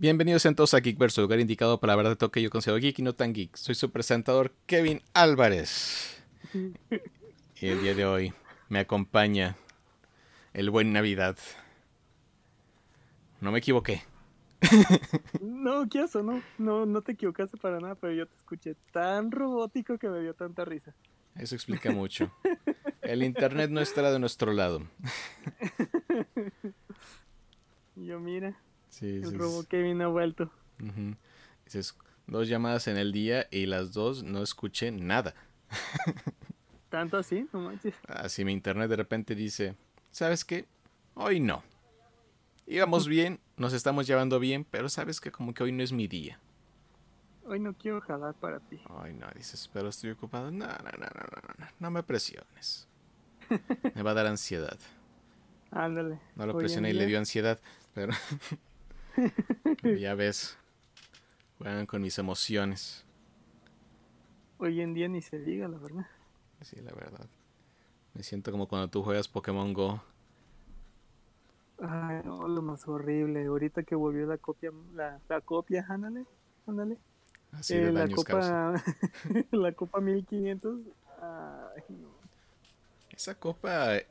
Bienvenidos a todos a Geekverse, lugar indicado para hablar de todo que yo considero geek y no tan geek. Soy su presentador Kevin Álvarez. Y el día de hoy me acompaña el buen Navidad. No me equivoqué. No, ¿qué eso? No, no, no te equivocaste para nada, pero yo te escuché tan robótico que me dio tanta risa. Eso explica mucho. El internet no estará de nuestro lado. Yo mira, Sí, el robo sí. Kevin ha vuelto. Ujú. Dices, dos llamadas en el día y las dos no escuché nada. ¿Tanto así? No manches. Así mi internet de repente dice, ¿sabes qué? Hoy no. Íbamos bien, nos estamos llevando bien, pero sabes que como que hoy no es mi día. Hoy no quiero jalar para ti. Ay, no, dices, pero estoy ocupado. No, no, no, no, no, no, me presiones. Me va a dar ansiedad. Ándale. No lo Hoy presioné y le dio ansiedad, pero ya ves, juegan con mis emociones. Hoy en día ni se diga, la verdad. Sí, la verdad. Me siento como cuando tú juegas Pokémon Go. Ay, no, lo más horrible. Ahorita que volvió la copia, la, la copia, ándale, ándale. Así Eh, de la copa, la copa 1500. Ay, no. Esa copa eh,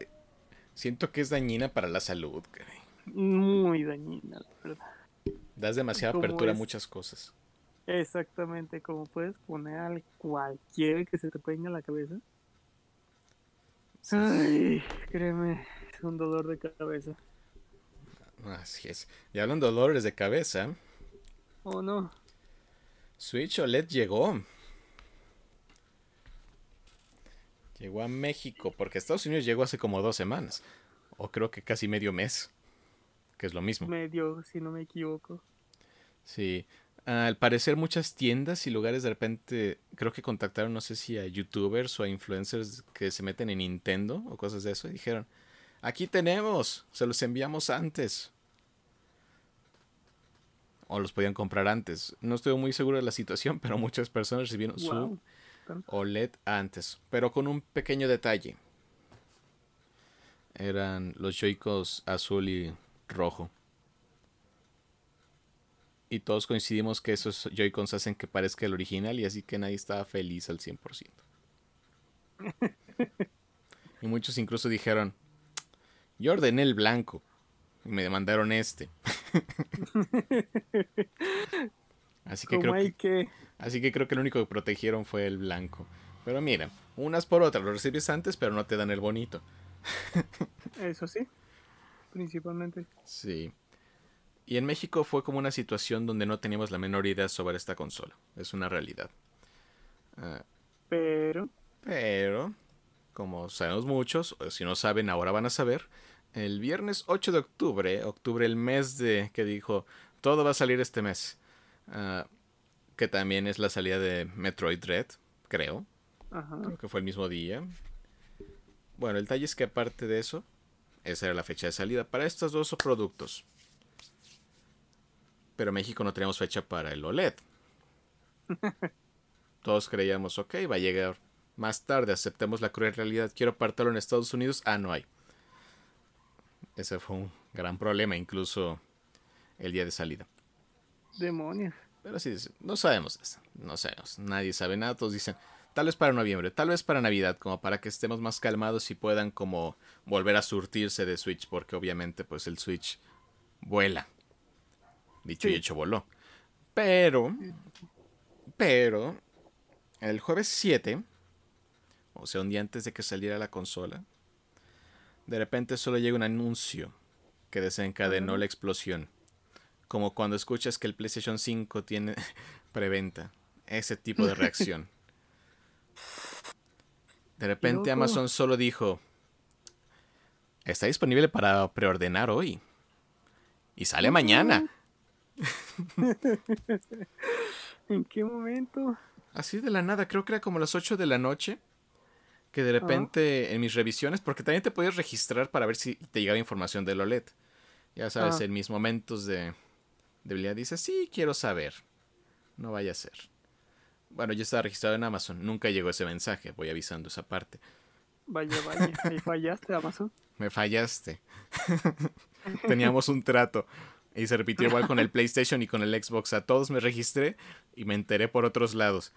siento que es dañina para la salud. caray. Muy dañina, la verdad. Das demasiada ¿Cómo apertura a muchas cosas. Exactamente, como puedes poner al cualquiera que se te a la cabeza. Sí, Ay, créeme, es un dolor de cabeza. Así es. Y hablando de dolores de cabeza, Oh no, Switch OLED llegó. Llegó a México, porque a Estados Unidos llegó hace como dos semanas. O creo que casi medio mes. Que es lo mismo. medio, si no me equivoco. Sí. Al parecer muchas tiendas y lugares de repente creo que contactaron, no sé si a youtubers o a influencers que se meten en Nintendo o cosas de eso y dijeron, aquí tenemos, se los enviamos antes. O los podían comprar antes. No estoy muy seguro de la situación, pero muchas personas recibieron Wow. su OLED antes, pero con un pequeño detalle. Eran los Joy-Cons azul y rojo. Y todos coincidimos que esos Joy-Cons hacen que parezca el original y así que nadie estaba feliz al 100%. y muchos incluso dijeron, yo ordené el blanco y me demandaron este. así que creo que que, Así que creo que lo único que protegieron fue el blanco. Pero mira, unas por otras, lo recibes antes, pero no te dan el bonito. eso sí, principalmente. Sí. Y en México fue como una situación donde no teníamos la menor idea sobre esta consola. Es una realidad. Ah, Pero, pero, como sabemos muchos, o si no saben, ahora van a saber. El viernes 8 de octubre, octubre el mes de que dijo, todo va a salir este mes. ah, que también es la salida de Metroid Dread, creo. ajá, Creo que fue el mismo día. Bueno, el detalle es que aparte de eso, esa era la fecha de salida para estos dos productos. Pero México no teníamos fecha para el OLED. Todos creíamos, ok, va a llegar más tarde, aceptemos la cruel realidad, quiero apartarlo en Estados Unidos, ah, no hay. Ese fue un gran problema, incluso el día de salida. demonios. Pero sí, no sabemos, eso, no sabemos, nadie sabe nada, todos dicen, tal vez para noviembre, tal vez para Navidad, como para que estemos más calmados y puedan como volver a surtirse de Switch, porque obviamente pues el Switch vuela. Dicho y hecho voló. Pero, pero, el jueves 7, o sea, un día antes de que saliera la consola, de repente solo llega un anuncio que desencadenó Ah. la explosión. Como cuando escuchas que el PlayStation 5 tiene preventa. Ese tipo de reacción. De repente loco. Amazon solo dijo, está disponible para preordenar hoy. Y sale mañana. ¿En qué momento? Así de la nada, creo que era como las 8 de la noche. Que de repente en mis revisiones, porque también te podías registrar para ver si te llegaba información del OLED. Ya sabes, Ah. en mis momentos de debilidad dices, sí, quiero saber. No vaya a ser. Bueno, yo estaba registrado en Amazon, nunca llegó ese mensaje, voy avisando esa parte. Vaya, vaya, ahí fallaste, Amazon. Me fallaste. Teníamos un trato. Y se repitió igual con el PlayStation y con el Xbox. A todos me registré y me enteré por otros lados.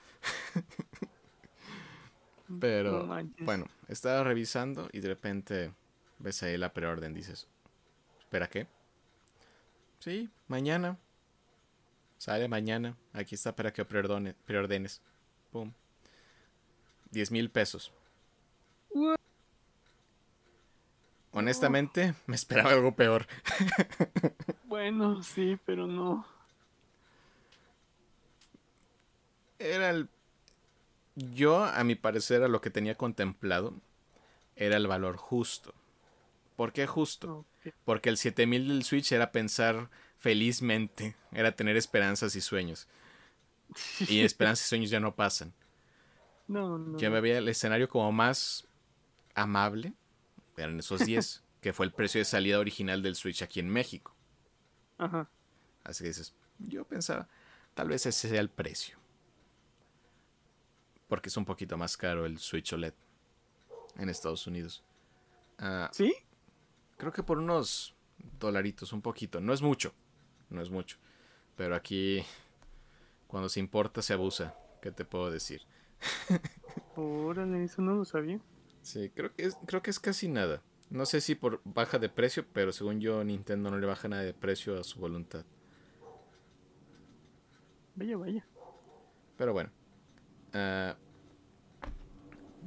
Pero No bueno, estaba revisando y de repente ves ahí la preorden. Dices, ¿espera qué? Sí, mañana. Sale mañana. Aquí está para que preordone- preordenes. Pum. 10 mil pesos. What? Honestamente, me esperaba algo peor. Bueno, sí, pero no. Era el... Yo, a mi parecer, a lo que tenía contemplado, era el valor justo. ¿Por qué justo? Porque el 7000 del Switch era pensar felizmente, era tener esperanzas y sueños. Y esperanzas y sueños ya no pasan. No, no. Yo me veía el escenario como más amable, eran esos 10, que fue el precio de salida original del Switch aquí en México. Ajá. Así que dices, yo pensaba, tal vez ese sea el precio. Porque es un poquito más caro el Switch OLED en Estados Unidos. Ah, ¿Sí? creo que por unos dolaritos, un poquito. No es mucho, no es mucho. Pero aquí, cuando se importa, se abusa. ¿Qué te puedo decir? Órale, eso no lo sabía. Sí, creo que es, creo que es casi nada. No sé si por baja de precio, pero según yo, Nintendo no le baja nada de precio a su voluntad. Vaya, vaya. Pero bueno. ah,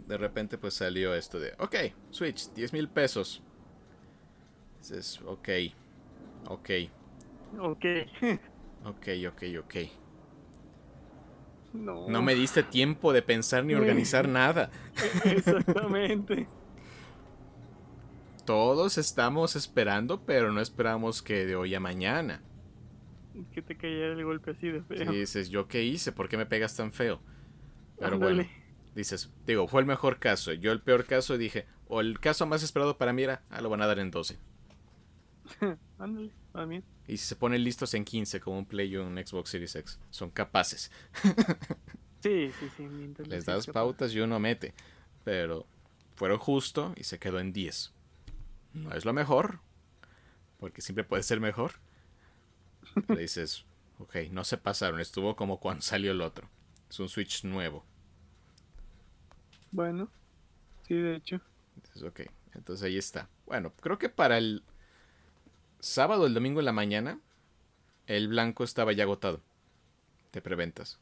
de repente pues salió esto de, ok, Switch, 10 mil pesos. Dices, ok, ok, Ok. ok, ok, ok. no. No me diste tiempo de pensar ni organizar nada. Exactamente. Todos estamos esperando, pero no esperamos que de hoy a mañana. que te cayera el golpe así de feo. Dices, ¿yo qué hice? ¿Por qué me pegas tan feo? Pero Ándale. bueno, dices, digo, fue el mejor caso. Yo el peor caso dije, o el caso más esperado para mí era, ah, lo van a dar en 12. Ándale, bien. Y si se ponen listos en 15 como un Play o un Xbox Series X, son capaces. Sí, sí, sí. Les das pautas y uno mete. Pero fueron justo y se quedó en 10. No es lo mejor, porque siempre puede ser mejor. Pero dices, ok, no se pasaron, estuvo como cuando salió el otro. Es un Switch nuevo. Bueno, sí, de hecho. Entonces, ok, entonces ahí está. Bueno, creo que para el sábado el domingo en la mañana, el blanco estaba ya agotado de preventas.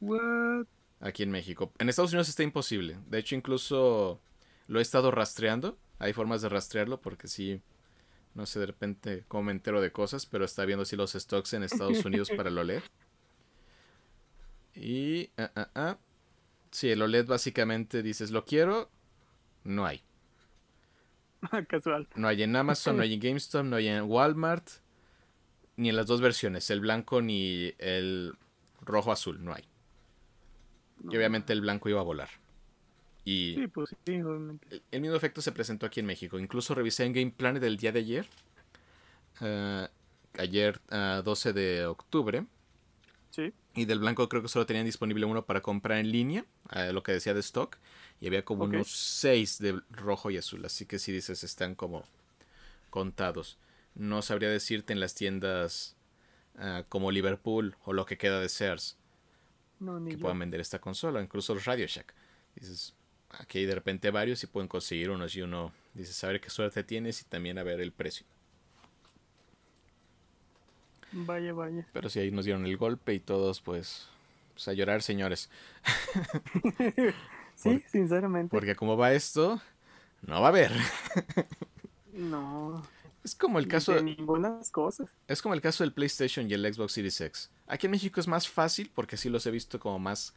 What? aquí en México. En Estados Unidos está imposible. De hecho, incluso lo he estado rastreando. Hay formas de rastrearlo porque sí, no sé de repente cómo me entero de cosas, pero está viendo si los stocks en Estados Unidos para el OLED. Y, ah, ah, ah. sí, el OLED básicamente dices, lo quiero, no hay. Casual. No hay en Amazon, no hay en GameStop, no hay en Walmart, ni en las dos versiones, el blanco ni el rojo azul, no hay. Y obviamente el blanco iba a volar. Y Sí, pues sí, el- el mismo efecto se presentó aquí en México. Incluso revisé en Game Planet del día de ayer. ah, ayer, ah, 12 de octubre. Sí. Y del blanco creo que solo tenían disponible uno para comprar en línea, ah, lo que decía de stock. Y había como unos 6 de rojo y azul. Así que si dices, están como contados. No sabría decirte en las tiendas ah, como Liverpool o lo que queda de Sears No, que yo. puedan vender esta consola, incluso los Radio Shack. Dices, aquí hay de repente varios y pueden conseguir unos y uno dice, saber qué suerte tienes y también a ver el precio. Vaya, vaya. Pero sí, ahí nos dieron el golpe y todos, pues, pues a llorar, señores. Sí, sinceramente. Porque como va esto, no va a haber. No. Es como el caso, De ninguna de las cosas. es como el caso del PlayStation y el Xbox Series X. Aquí en México es más fácil porque sí los he visto como más,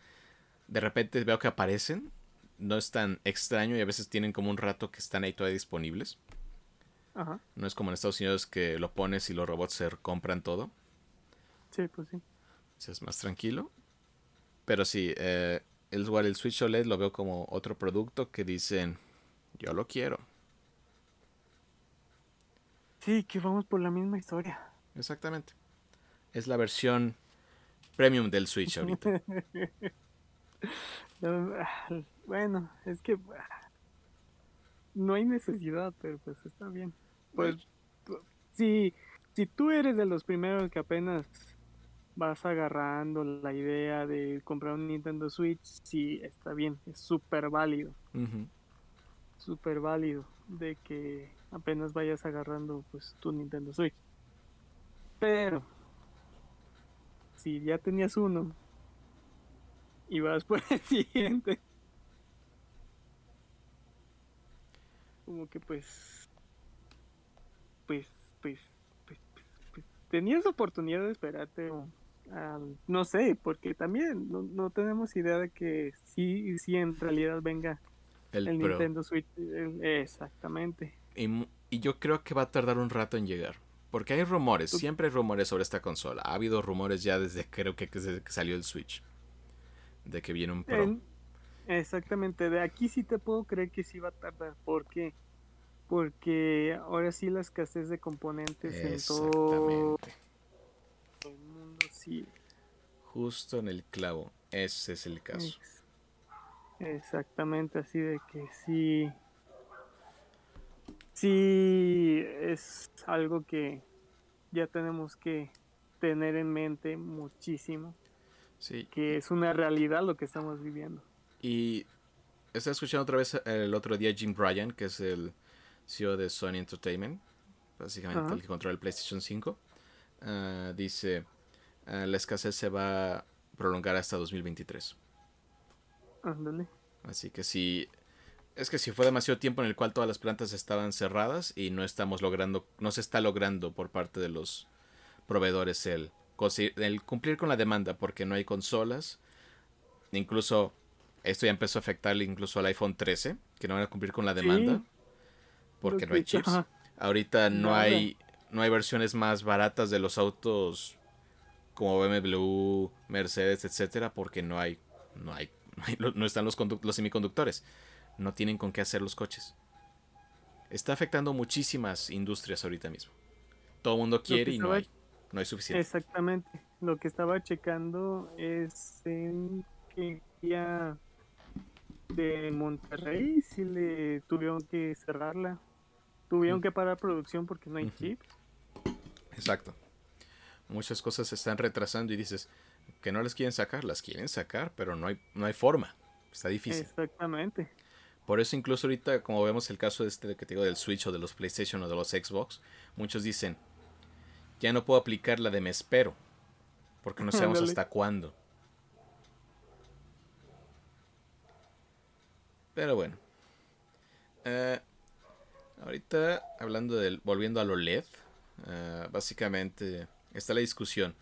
de repente veo que aparecen. No es tan extraño y a veces tienen como un rato que están ahí todavía disponibles. Ajá. No es como en Estados Unidos que lo pones y los robots se compran todo. Sí, pues sí. O sea, es más tranquilo. Pero sí, eh, el, Switch OLED lo veo como otro producto que dicen, yo lo quiero. Sí, que vamos por la misma historia. Exactamente. Es la versión premium del Switch ahorita. Ah, Bueno, es que ah, no hay necesidad, pero pues está bien. Pues pu- si, si tú eres de los primeros que apenas vas agarrando la idea de comprar un Nintendo Switch, sí, está bien, es súper válido. Súper válido de que apenas vayas agarrando pues tu Nintendo Switch. Pero, si ya tenías uno y vas por el siguiente, como que pues, pues, pues, pues, pues, pues tenías oportunidad de esperarte no sé, porque también no, tenemos idea de que sí, sí en realidad venga el, Nintendo Switch. exactamente. Y, y, yo creo que va a tardar un rato en llegar. Porque hay rumores, siempre hay rumores sobre esta consola. Ha habido rumores ya desde creo que desde que salió el Switch. De que viene un Pro. exactamente, de aquí sí te puedo creer que sí va a tardar. ¿Por qué? Porque ahora sí la escasez de componentes en todo Justo en el clavo, ese es el caso. Exactamente, así de que sí. Sí, es algo que ya tenemos que tener en mente muchísimo. Sí. Que es una realidad lo que estamos viviendo. Y estaba escuchando otra vez el otro día Jim Bryan, que es el CEO de Sony Entertainment, básicamente el que controla el PlayStation 5. Ah, dice, la escasez se va a prolongar hasta 2023. Ándale. Así que si es que si fue demasiado tiempo en el cual todas las plantas estaban cerradas y no estamos logrando, no se está logrando por parte de los proveedores el, el cumplir con la demanda porque no hay consolas. Incluso esto ya empezó a afectar incluso al iPhone 13, que no van a cumplir con la demanda porque no hay chips. Ahorita no hay no hay versiones más baratas de los autos como BMW, Mercedes, etcétera, porque no hay no hay no, están los, los semiconductores no tienen con qué hacer los coches. Está afectando muchísimas industrias ahorita mismo. Todo el mundo quiere y no hay, no hay suficiente. Exactamente. Lo que estaba checando es en que ya de Monterrey si le tuvieron que cerrarla. Tuvieron que parar producción porque no hay chips. Exacto. Muchas cosas se están retrasando y dices que no las quieren sacar, las quieren sacar, pero no hay, no hay forma. Está difícil. Exactamente. Por eso incluso ahorita, como vemos el caso de este de que te digo del Switch o de los PlayStation o de los Xbox, muchos dicen, ya no puedo aplicar la de me espero, porque no sabemos hasta cuándo. Pero bueno. Eh, ahorita hablando del, volviendo a lo LED, eh, básicamente está la discusión.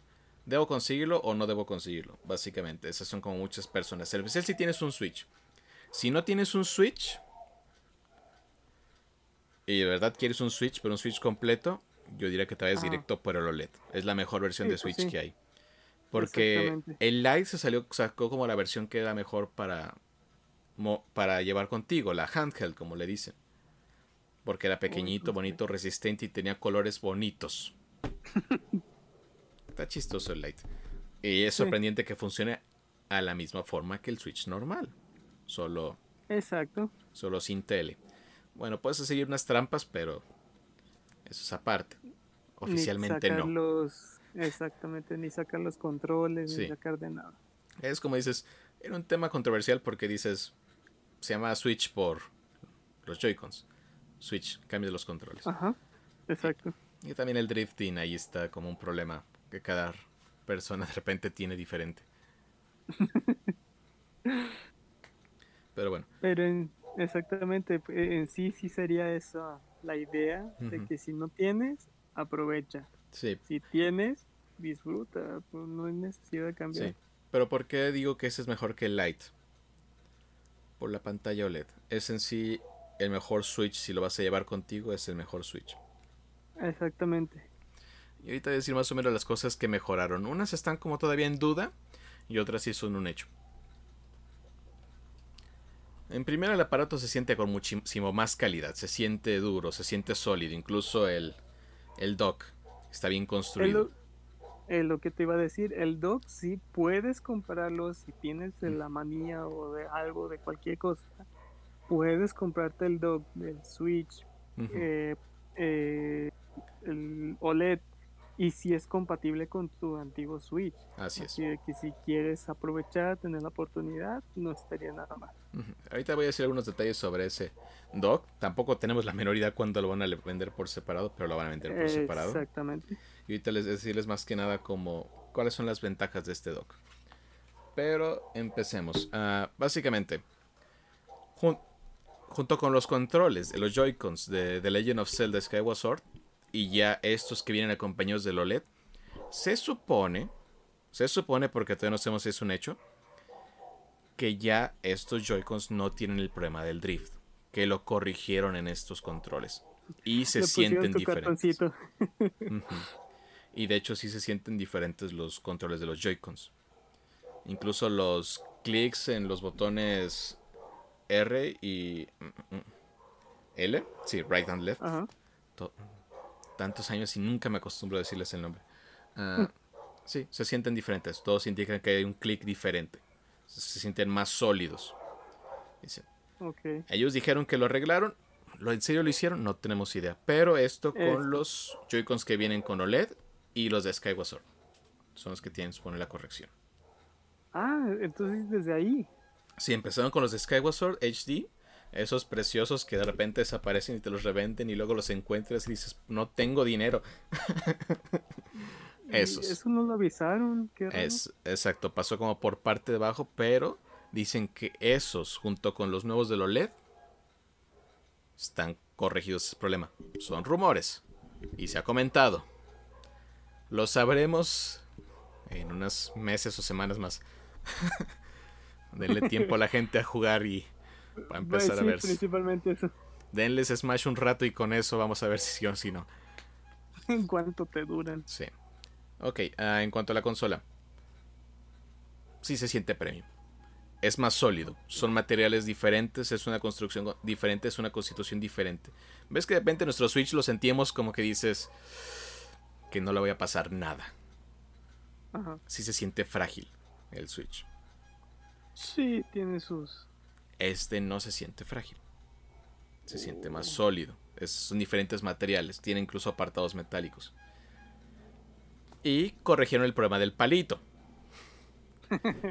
¿Debo conseguirlo o no debo conseguirlo? Básicamente, esas son como muchas personas. El especial si tienes un Switch. Si no tienes un Switch y de verdad quieres un Switch, pero un Switch completo, yo diría que te vayas directo por el OLED. Es la mejor versión de pues Switch que hay. Porque el Lite se salió, sacó como la versión que era mejor para, para llevar contigo, la handheld, como le dicen. Porque era pequeñito, bonito, resistente y tenía colores bonitos. Está chistoso el Lite. Y es sorprendente que funcione a la misma forma que el Switch normal solo. Exacto. Solo sin tele. Bueno, puedes seguir unas trampas, pero eso es aparte. Oficialmente ni no. exactamente, ni sacar los controles, ni sacar de nada. Es como dices, era un tema controversial porque dices, se llama Switch por los Joy-Cons. Switch, cambia los controles. Ajá, exacto. Y, y también el drifting ahí está como un problema que cada persona de repente tiene diferente. Pero bueno. Pero exactamente, en sí sí sería eso la idea de que si no tienes, aprovecha. Sí. Si tienes, disfruta, pues no hay necesidad de cambiar. Sí. Pero ¿por qué digo que ese es mejor que el Lite? Por la pantalla OLED. Es en sí el mejor Switch, si lo vas a llevar contigo, es el mejor Switch. Exactamente. Y ahorita voy a decir más o menos las cosas que mejoraron. Unas están como todavía en duda y otras sí son un hecho. En primera, el aparato se siente con muchísimo más calidad, se siente duro, se siente sólido, incluso el, el dock está bien construido. lo que te iba a decir, el dock sí puedes comprarlo si tienes la manía o de algo, de cualquier cosa. Puedes comprarte el dock del Switch, eh, eh, el OLED y si es compatible con tu antiguo Switch. Así es. Así de que si quieres aprovechar, tener la oportunidad, no estaría nada mal. Ahorita voy a decir algunos detalles sobre ese dock. Tampoco tenemos la menor idea cuándo lo van a vender por separado, pero lo van a vender por separado. Exactamente. Y ahorita les decirles más que nada como cuáles son las ventajas de este dock. Pero empecemos. Ah, básicamente, junto con los controles los Joy-Cons de The Legend of Zelda Skyward Sword, y ya estos que vienen acompañados del OLED, se supone, se supone porque todavía no sabemos si es un hecho, que ya estos Joy-Cons no tienen el problema del drift, que lo corrigieron en estos controles y se sienten diferentes. Y de hecho sí se sienten diferentes los controles de los Joy-Cons. Incluso los clics en los botones R y mm, mm, L, sí, right and left, tantos años y nunca me acostumbro a decirles el nombre. Ah, sí, se sienten diferentes. Todos indican que hay un clic diferente. Se sienten más sólidos. Ellos dijeron que lo arreglaron. ¿Lo en serio lo hicieron? No tenemos idea. Pero esto con los Joy-Cons que vienen con OLED y los de Skyward Sword. Son los que tienen, supone, la corrección. Ah, entonces desde ahí. Sí, empezaron con los de Skyward Sword HD esos preciosos que de repente desaparecen y te los revenden y luego los encuentras y dices, no tengo dinero. Esos. Eso no lo avisaron. Es, exacto, pasó como por parte de abajo, pero dicen que esos, junto con los nuevos de OLED, están corregidos ese problema. Son rumores. Y se ha comentado. Lo sabremos en unos meses o semanas más. Denle tiempo a la gente a jugar y para empezar a ver. Principalmente eso. Denles Smash un rato y con eso vamos a ver si sí o si no. ¿En cuánto te duran? Sí. Ok, ah, en cuanto a la consola. Sí se siente premium. Es más sólido. Son materiales diferentes, es una construcción diferente, es una constitución diferente. ¿Ves que de repente nuestro Switch lo sentimos como que dices que no le voy a pasar nada? Ajá. Sí se siente frágil el Switch. Sí, tiene sus este no se siente frágil. Se siente más sólido. son diferentes materiales. Tiene incluso apartados metálicos. Y corrigieron el problema del palito.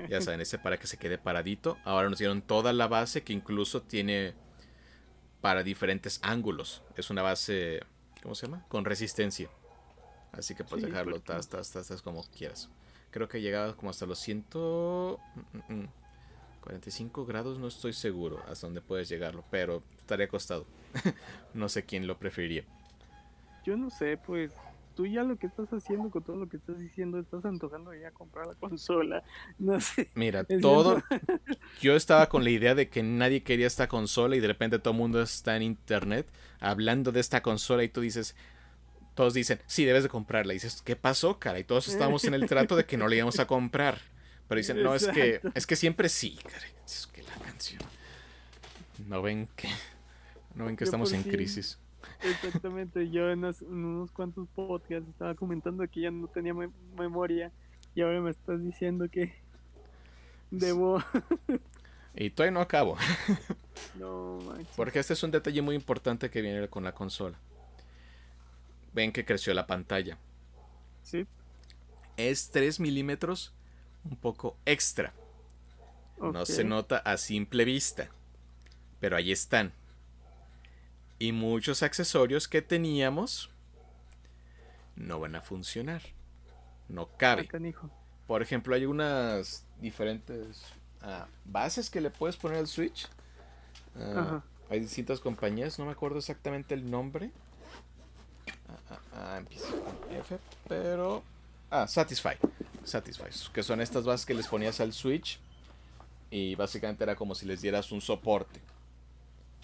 ya saben, ese para que se quede paradito. Ahora nos dieron toda la base que incluso tiene para diferentes ángulos. Es una base, ¿cómo se llama? Con resistencia. Así que puedes dejarlo tas, tas, tas, como quieras. Creo que llegaba como hasta los ciento... Mm, mm, mm. 45 grados no estoy seguro hasta dónde puedes llegarlo, pero estaría acostado. no sé quién lo preferiría. Yo no sé, pues tú ya lo que estás haciendo con todo lo que estás diciendo, estás antojando ya comprar la consola. No sé. Mira, todo. Yo estaba con la idea de que nadie quería esta consola y de repente todo el mundo está en internet hablando de esta consola y tú dices. Todos dicen, sí, debes de comprarla. Y dices, ¿qué pasó, cara? Y todos estábamos en el trato de que no le íbamos a comprar. Pero dicen, no, es que, es que siempre sí, Es que la canción. No ven que, no ven que estamos en crisis. Exactamente, yo en, unos cuantos podcasts estaba comentando que ya no tenía memoria y ahora me estás diciendo que debo... y todavía no acabo. no, Porque este es un detalle muy importante que viene con la consola. Ven que creció la pantalla. Sí. Es 3 milímetros un poco extra. No se nota a simple vista, pero ahí están. Y muchos accesorios que teníamos no van a funcionar. No cabe. Por ejemplo, hay unas diferentes ah, bases que le puedes poner al Switch. Ah, hay distintas compañías, no me acuerdo exactamente el nombre. Ah, empieza con F, pero... Ah, Satisfy. Satisfy, que son estas bases que les ponías al Switch y básicamente era como si les dieras un soporte.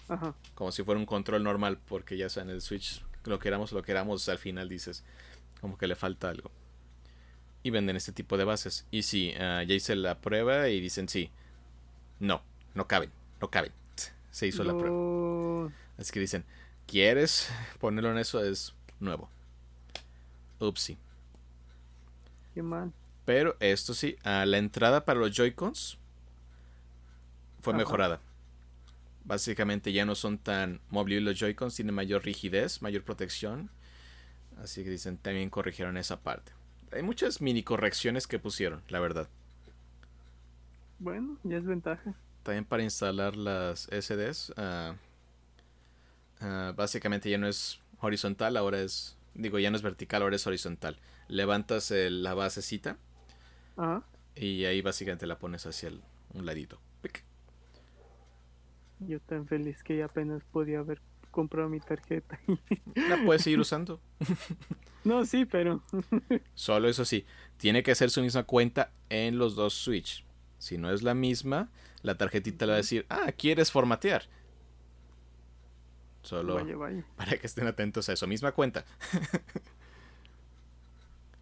Ajá. Como si fuera un control normal, porque ya sea en el Switch, lo queramos lo queramos, al final dices como que le falta algo. Y venden este tipo de bases. Y si ah, ya hice la prueba y dicen sí, no, no caben, no caben. Se hizo la prueba. Así que dicen, ¿quieres ponerlo en eso? Es nuevo. Upsi. Qué mal. Pero esto sí, la entrada para los Joy-Cons fue mejorada. Básicamente ya no son tan movibles los Joy-Cons, tienen mayor rigidez, mayor protección. Así que dicen, también corrigieron esa parte. Hay muchas mini correcciones que pusieron, la verdad. Bueno, ya es ventaja. También para instalar las SDs, ah, ah, básicamente ya no es horizontal, ahora es, digo, ya no es vertical, ahora es horizontal. Levantas la basecita y ahí básicamente la pones hacia un ladito. Yo tan feliz que apenas podía haber comprado mi tarjeta. La puedes seguir usando. No, sí, pero. Solo eso sí, tiene que ser su misma cuenta en los dos Switch. Si no es la misma, la tarjetita le va a decir, ah, ¿quieres formatear? Solo para que estén atentos a eso. Misma cuenta.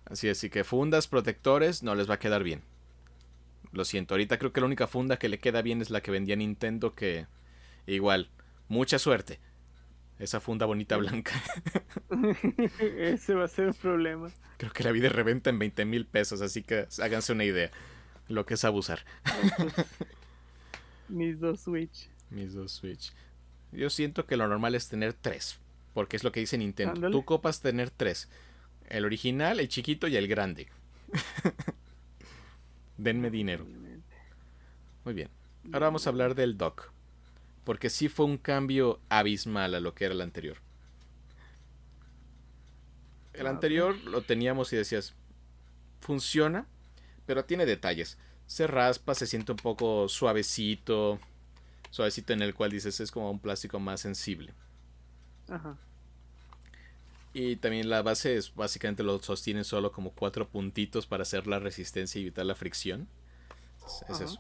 así así que fundas, protectores, no les va a quedar bien. Lo siento, ahorita creo que la única funda que le queda bien es la que vendía Nintendo que igual, mucha suerte. Esa funda bonita blanca. Ese va a ser un problema. Creo que la vi de reventa en 20 mil pesos, así que háganse una idea. Lo que es abusar. Mis dos Switch. Mis dos Switch. Yo siento que lo normal es tener tres. Porque es lo que dice Nintendo. Tú copas tener tres. El original, el chiquito y el grande. Denme dinero. Muy bien. Ahora vamos a hablar del dock porque sí fue un cambio abismal a lo que era el anterior. El anterior lo teníamos y decías, funciona, pero tiene detalles. Se raspa, se siente un poco suavecito, suavecito en el cual dices es como un plástico más sensible. Ajá. Y también la base es básicamente lo sostiene solo como cuatro puntitos para hacer la resistencia y evitar la fricción. es eso.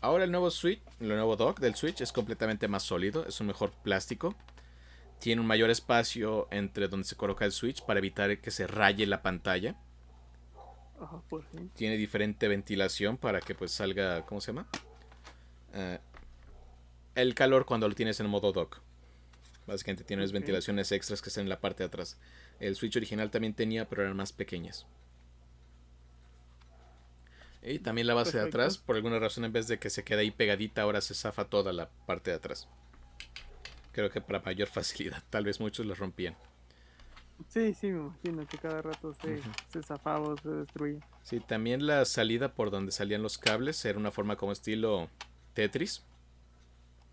Ahora el nuevo Switch, el nuevo dock del Switch es completamente más sólido, es un mejor plástico. Tiene un mayor espacio entre donde se coloca el Switch para evitar que se raye la pantalla. Tiene diferente ventilación para que pues salga, ¿cómo se llama? Eh, el calor cuando lo tienes en modo dock. Básicamente tienes ventilaciones extras que están en la parte de atrás. El Switch original también tenía, pero eran más pequeñas. Y también la base de atrás, por alguna razón, en vez de que se quede ahí pegadita, ahora se zafa toda la parte de atrás. Creo que para mayor facilidad, tal vez muchos lo rompían. Sí, sí, me imagino que cada rato se, se zafaba o se destruía. Sí, también la salida por donde salían los cables era una forma como estilo Tetris.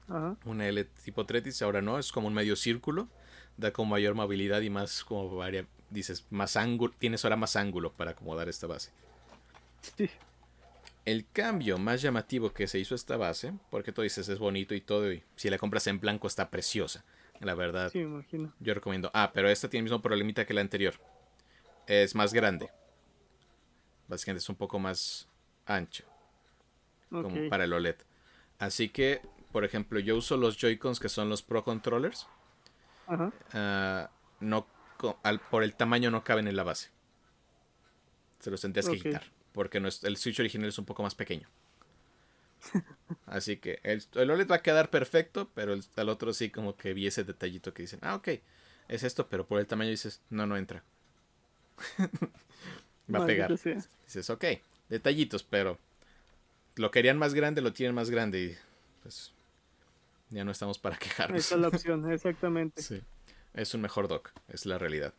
Ajá. Una L tipo Tetris, ahora no, es como un medio círculo. Da como mayor movilidad y más como varia, dices, más ángulo, tienes ahora más ángulo para acomodar esta base. Sí el cambio más llamativo que se hizo esta base, porque tú dices es bonito y todo, y si la compras en blanco está preciosa, la verdad. Sí, imagino. Yo recomiendo. Ah, pero esta tiene el mismo problemita que la anterior. Es más grande. Básicamente es un poco más ancho. Como para el OLED. Así que, por ejemplo, yo uso los Joy-Cons que son los Pro Controllers. Ajá. Ah, no, por el tamaño no caben en la base. Se los tendrías que quitar porque el Switch original es un poco más pequeño. Así que el, OLED va a quedar perfecto, pero el, otro sí como que vi ese detallito que dicen, ah, ok, es esto, pero por el tamaño dices, no, no entra. va a pegar. Dices, ok, detallitos, pero lo querían más grande, lo tienen más grande y pues ya no estamos para quejarnos. Esa es la opción, exactamente. sí, es un mejor dock, es la realidad.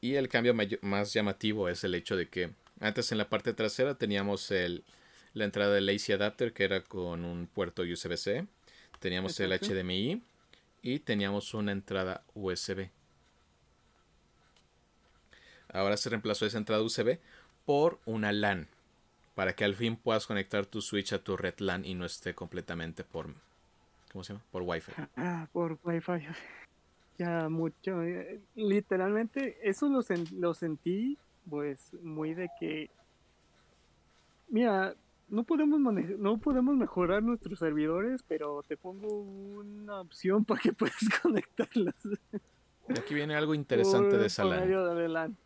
Y el cambio más llamativo es el hecho de que antes en la parte trasera teníamos el, la entrada del AC adapter que era con un puerto USB-C. Teníamos el HDMI y teníamos una entrada USB. Ahora se reemplazó esa entrada USB por una LAN para que al fin puedas conectar tu Switch a tu red LAN y no esté completamente por ¿cómo se llama? por Wi-Fi. Ah, por Wi-Fi. Ya mucho, eh, literalmente eso lo, lo sentí pues muy de que, mira, no podemos no podemos mejorar nuestros servidores, pero te pongo una opción para que puedas conectarlos. Y aquí viene algo interesante de esa LAN.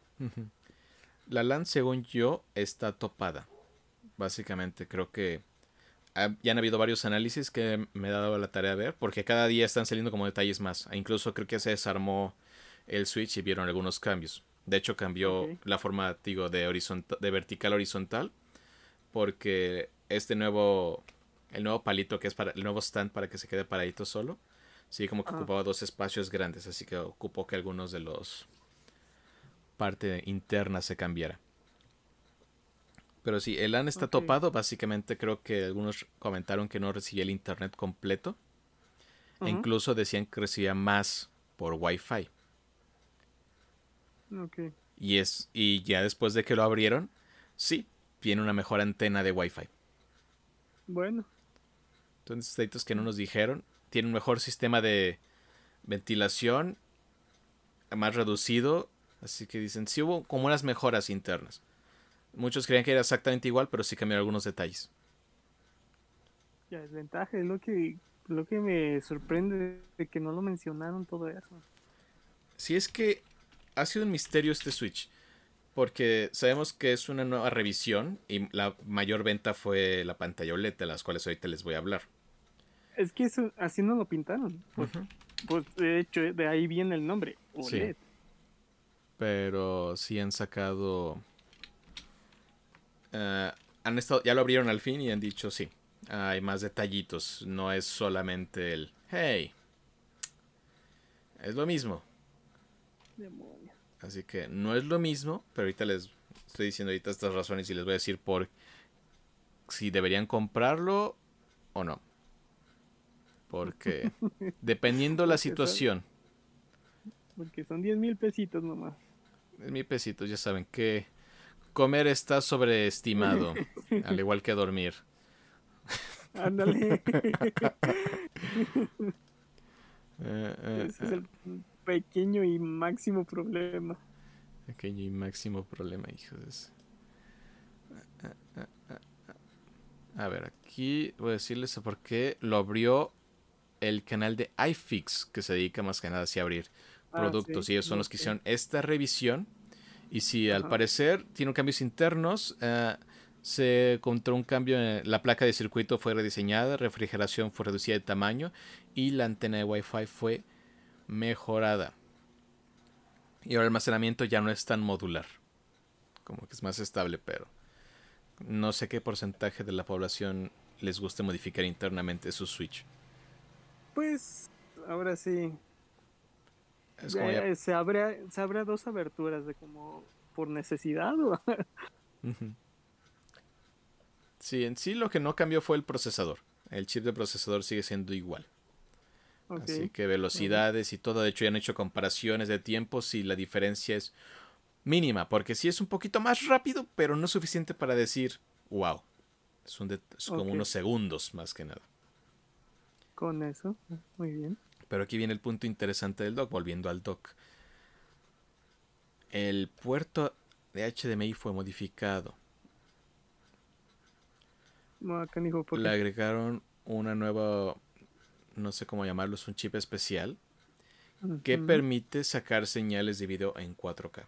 La LAN, según yo, está topada. Básicamente, creo que ya han habido varios análisis que me he dado la tarea de ver, porque cada día están saliendo como detalles más. E incluso creo que se desarmó el switch y vieron algunos cambios. De hecho, cambió la forma, digo, de, horizontal, de vertical a horizontal. Porque este nuevo, el nuevo palito que es para el nuevo stand para que se quede paradito solo, sí, como que ah. ocupaba dos espacios grandes. Así que ocupó que algunos de los, parte interna se cambiara. Pero sí, el LAN está topado. Básicamente creo que algunos comentaron que no recibía el internet completo. E incluso decían que recibía más por Wi-Fi. Y, es, y ya después de que lo abrieron, sí, tiene una mejor antena de Wi-Fi. Bueno. Entonces, datos que no nos dijeron. Tiene un mejor sistema de ventilación, más reducido. Así que dicen, sí hubo como unas mejoras internas. Muchos creían que era exactamente igual, pero sí cambiaron algunos detalles. Ya, desventaja es lo que, lo que me sorprende de que no lo mencionaron todo eso. Si es que ha sido un misterio este Switch. Porque sabemos que es una nueva revisión y la mayor venta fue la pantalla OLED, de las cuales ahorita les voy a hablar. Es que eso, así no lo pintaron. Pues, pues de hecho, de ahí viene el nombre, OLED. Pero sí han sacado. Eh, han estado, ya lo abrieron al fin y han dicho sí. Hay más detallitos. No es solamente el hey. Es lo mismo. Así que no es lo mismo, pero ahorita les estoy diciendo ahorita estas razones y les voy a decir por si deberían comprarlo o no. Porque dependiendo la situación. Porque son 10 mil pesitos nomás. 10 mil pesitos, ya saben que comer está sobreestimado, al igual que dormir. Ándale. Eh, eh, Ese es el pequeño y máximo problema. Pequeño y máximo problema, hijos. A ver, aquí voy a decirles por qué lo abrió el canal de iFix, que se dedica más que nada a abrir ah, productos. y ellos son los que hicieron esta revisión. Y si al parecer tiene cambios internos, eh, se encontró un cambio en la placa de circuito fue rediseñada, refrigeración fue reducida de tamaño y la antena de Wi-Fi fue mejorada. Y ahora el almacenamiento ya no es tan modular. Como que es más estable, pero no sé qué porcentaje de la población les guste modificar internamente su Switch. Pues ahora sí. Se, abre, se abre dos aberturas de como por necesidad. Sí, en sí lo que no cambió fue el procesador. El chip de procesador sigue siendo igual. Así que velocidades y todo. De hecho, ya han hecho comparaciones de tiempos y la diferencia es mínima. Porque sí es un poquito más rápido, pero no suficiente para decir, wow. Es, como unos segundos más que nada. Con eso, muy bien. Pero aquí viene el punto interesante del dock, volviendo al dock. El puerto de HDMI fue modificado. Le agregaron una nueva no sé cómo llamarlo, es un chip especial que permite sacar señales de video en 4K.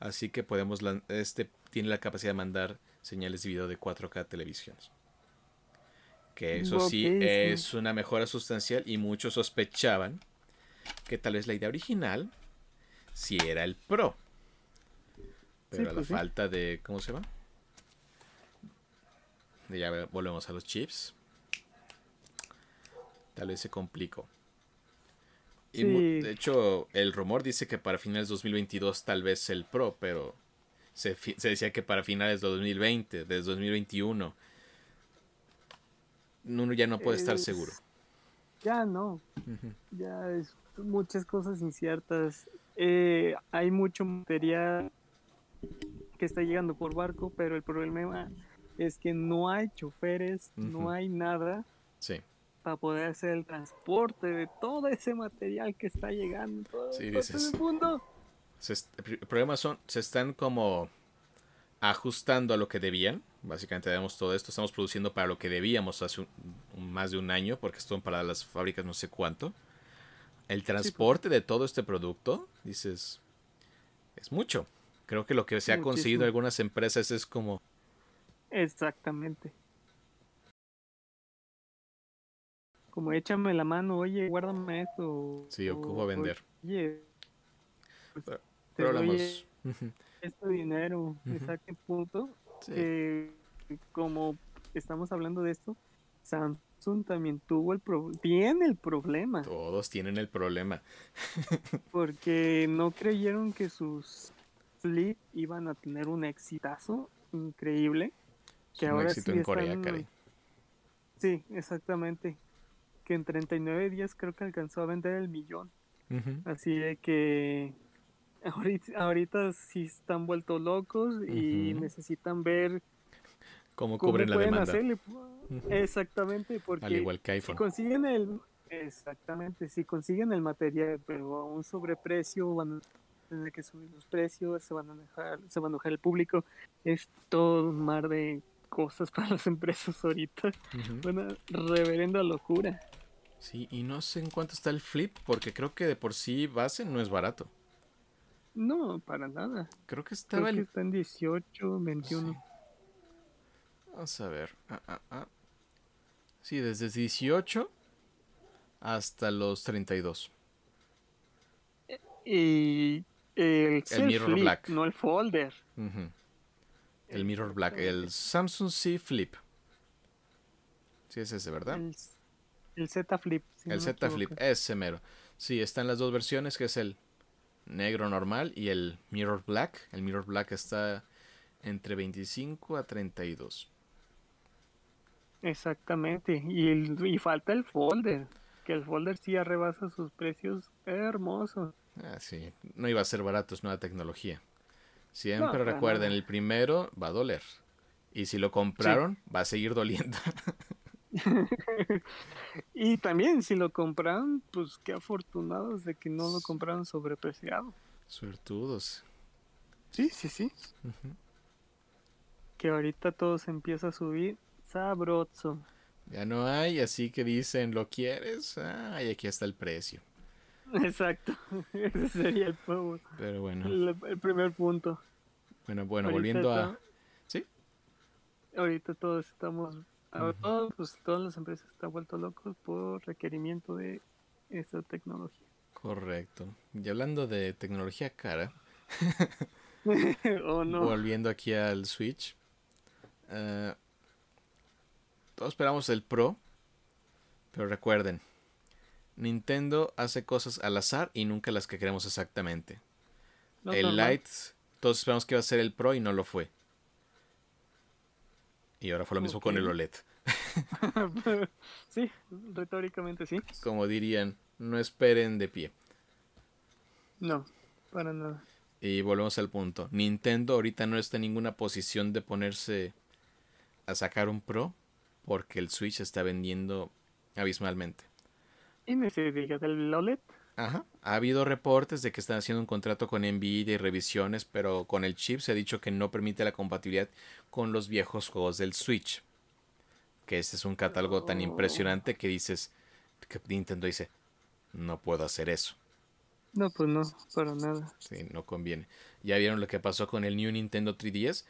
Así que podemos, este tiene la capacidad de mandar señales de video de 4K a televisiones. Que eso sí es una mejora sustancial y muchos sospechaban que tal vez la idea original si era el Pro. Pero a la pues falta de, ¿cómo se llama? Ya volvemos a los chips tal vez se complicó. Y de hecho, el rumor dice que para finales de 2022 tal vez el Pro, pero se, decía que para finales de 2020, desde 2021, uno ya no puede estar seguro. Ya no, ya es muchas cosas inciertas. Eh, hay mucho material que está llegando por barco, pero el problema es que no hay choferes, no hay nada. Sí para poder hacer el transporte de todo ese material que está llegando todo, sí, el mundo. el problema son, se están como ajustando a lo que debían. Básicamente vemos todo esto, estamos produciendo para lo que debíamos hace más de un año, porque esto para las fábricas no sé cuánto. El transporte de todo este producto, dices, es mucho. Creo que lo que se ha conseguido algunas empresas es como... Exactamente. como échame la mano, oye, guárdame esto. Sí, ocupo vender. Oye, pues, pero, hablamos. este dinero, exacto punto. Eh, como estamos hablando de esto, Samsung también tuvo el tiene el problema. Todos tienen el problema. porque no creyeron que sus Flip iban a tener un exitazo increíble. Que un éxito en Corea, Sí, exactamente. Que en 39 días creo que alcanzó a vender el millón. Así de que ahorita, ahorita sí están vueltos locos y necesitan ver cómo, cubren la demanda. Exactamente, porque Al igual que si consiguen el exactamente, si consiguen el material pero a un sobreprecio van a tener que subir los precios, se van a dejar, se van a enojar el público, es todo un mar de cosas para las empresas ahorita. Una reverenda locura. Sí, y no sé en cuánto está el flip, porque creo que de por sí base no es barato. No, para nada. Creo que estaba creo que está en 18, 21. Vamos a ver. Ah, ah, ah. Sí, desde 18 hasta los 32. Y el, Mirror Black. No el folder. El Mirror Black. El Samsung C Flip. Sí, es ese, ¿verdad? El, Z Flip. el Z Flip, ese mero. Sí, están las dos versiones, que es el negro normal y el Mirror Black. El Mirror Black está entre 25 a 32. Exactamente. Y, el, y falta el folder. Que el folder sí rebasa sus precios hermosos. Ah, sí. No iba a ser barato, es nueva tecnología. Siempre recuerden, el primero va a doler. Y si lo compraron, va a seguir doliendo. y también, si lo compraron, pues qué afortunados de que no lo compraron sobrepreciado. Suertudos. Sí, sí, sí. Que ahorita todo se empieza a subir sabroso. Ya no hay, así que dicen, ¿lo quieres? Ah, y aquí está el precio. Exacto, ese sería el, Pero bueno. el, primer punto. Bueno, bueno, volviendo a... ¿Sí? Ahorita todos estamos... pues, todas las empresas están vuelto locos por requerimiento de esa tecnología. Correcto. Y hablando de tecnología cara, oh, no. volviendo aquí al Switch, uh, todos esperamos el Pro, pero recuerden, Nintendo hace cosas al azar y nunca las que queremos exactamente. el Lite, todos esperamos que iba a ser el Pro y no lo fue. Y ahora fue lo mismo con el OLED. sí, retóricamente sí. Como dirían, no esperen de pie. No, para nada. Y volvemos al punto. Nintendo ahorita no está en ninguna posición de ponerse a sacar un Pro porque el Switch está vendiendo abismalmente. ¿Y me se diga del OLED? Ajá. Ha habido reportes de que están haciendo un contrato con Nvidia y revisiones, pero con el chip se ha dicho que no permite la compatibilidad con los viejos juegos del Switch. Que este es un catálogo tan impresionante que dices, que Nintendo dice, no puedo hacer eso. No, pues no, para nada. Sí, no conviene. Ya vieron lo que pasó con el New Nintendo 3DS.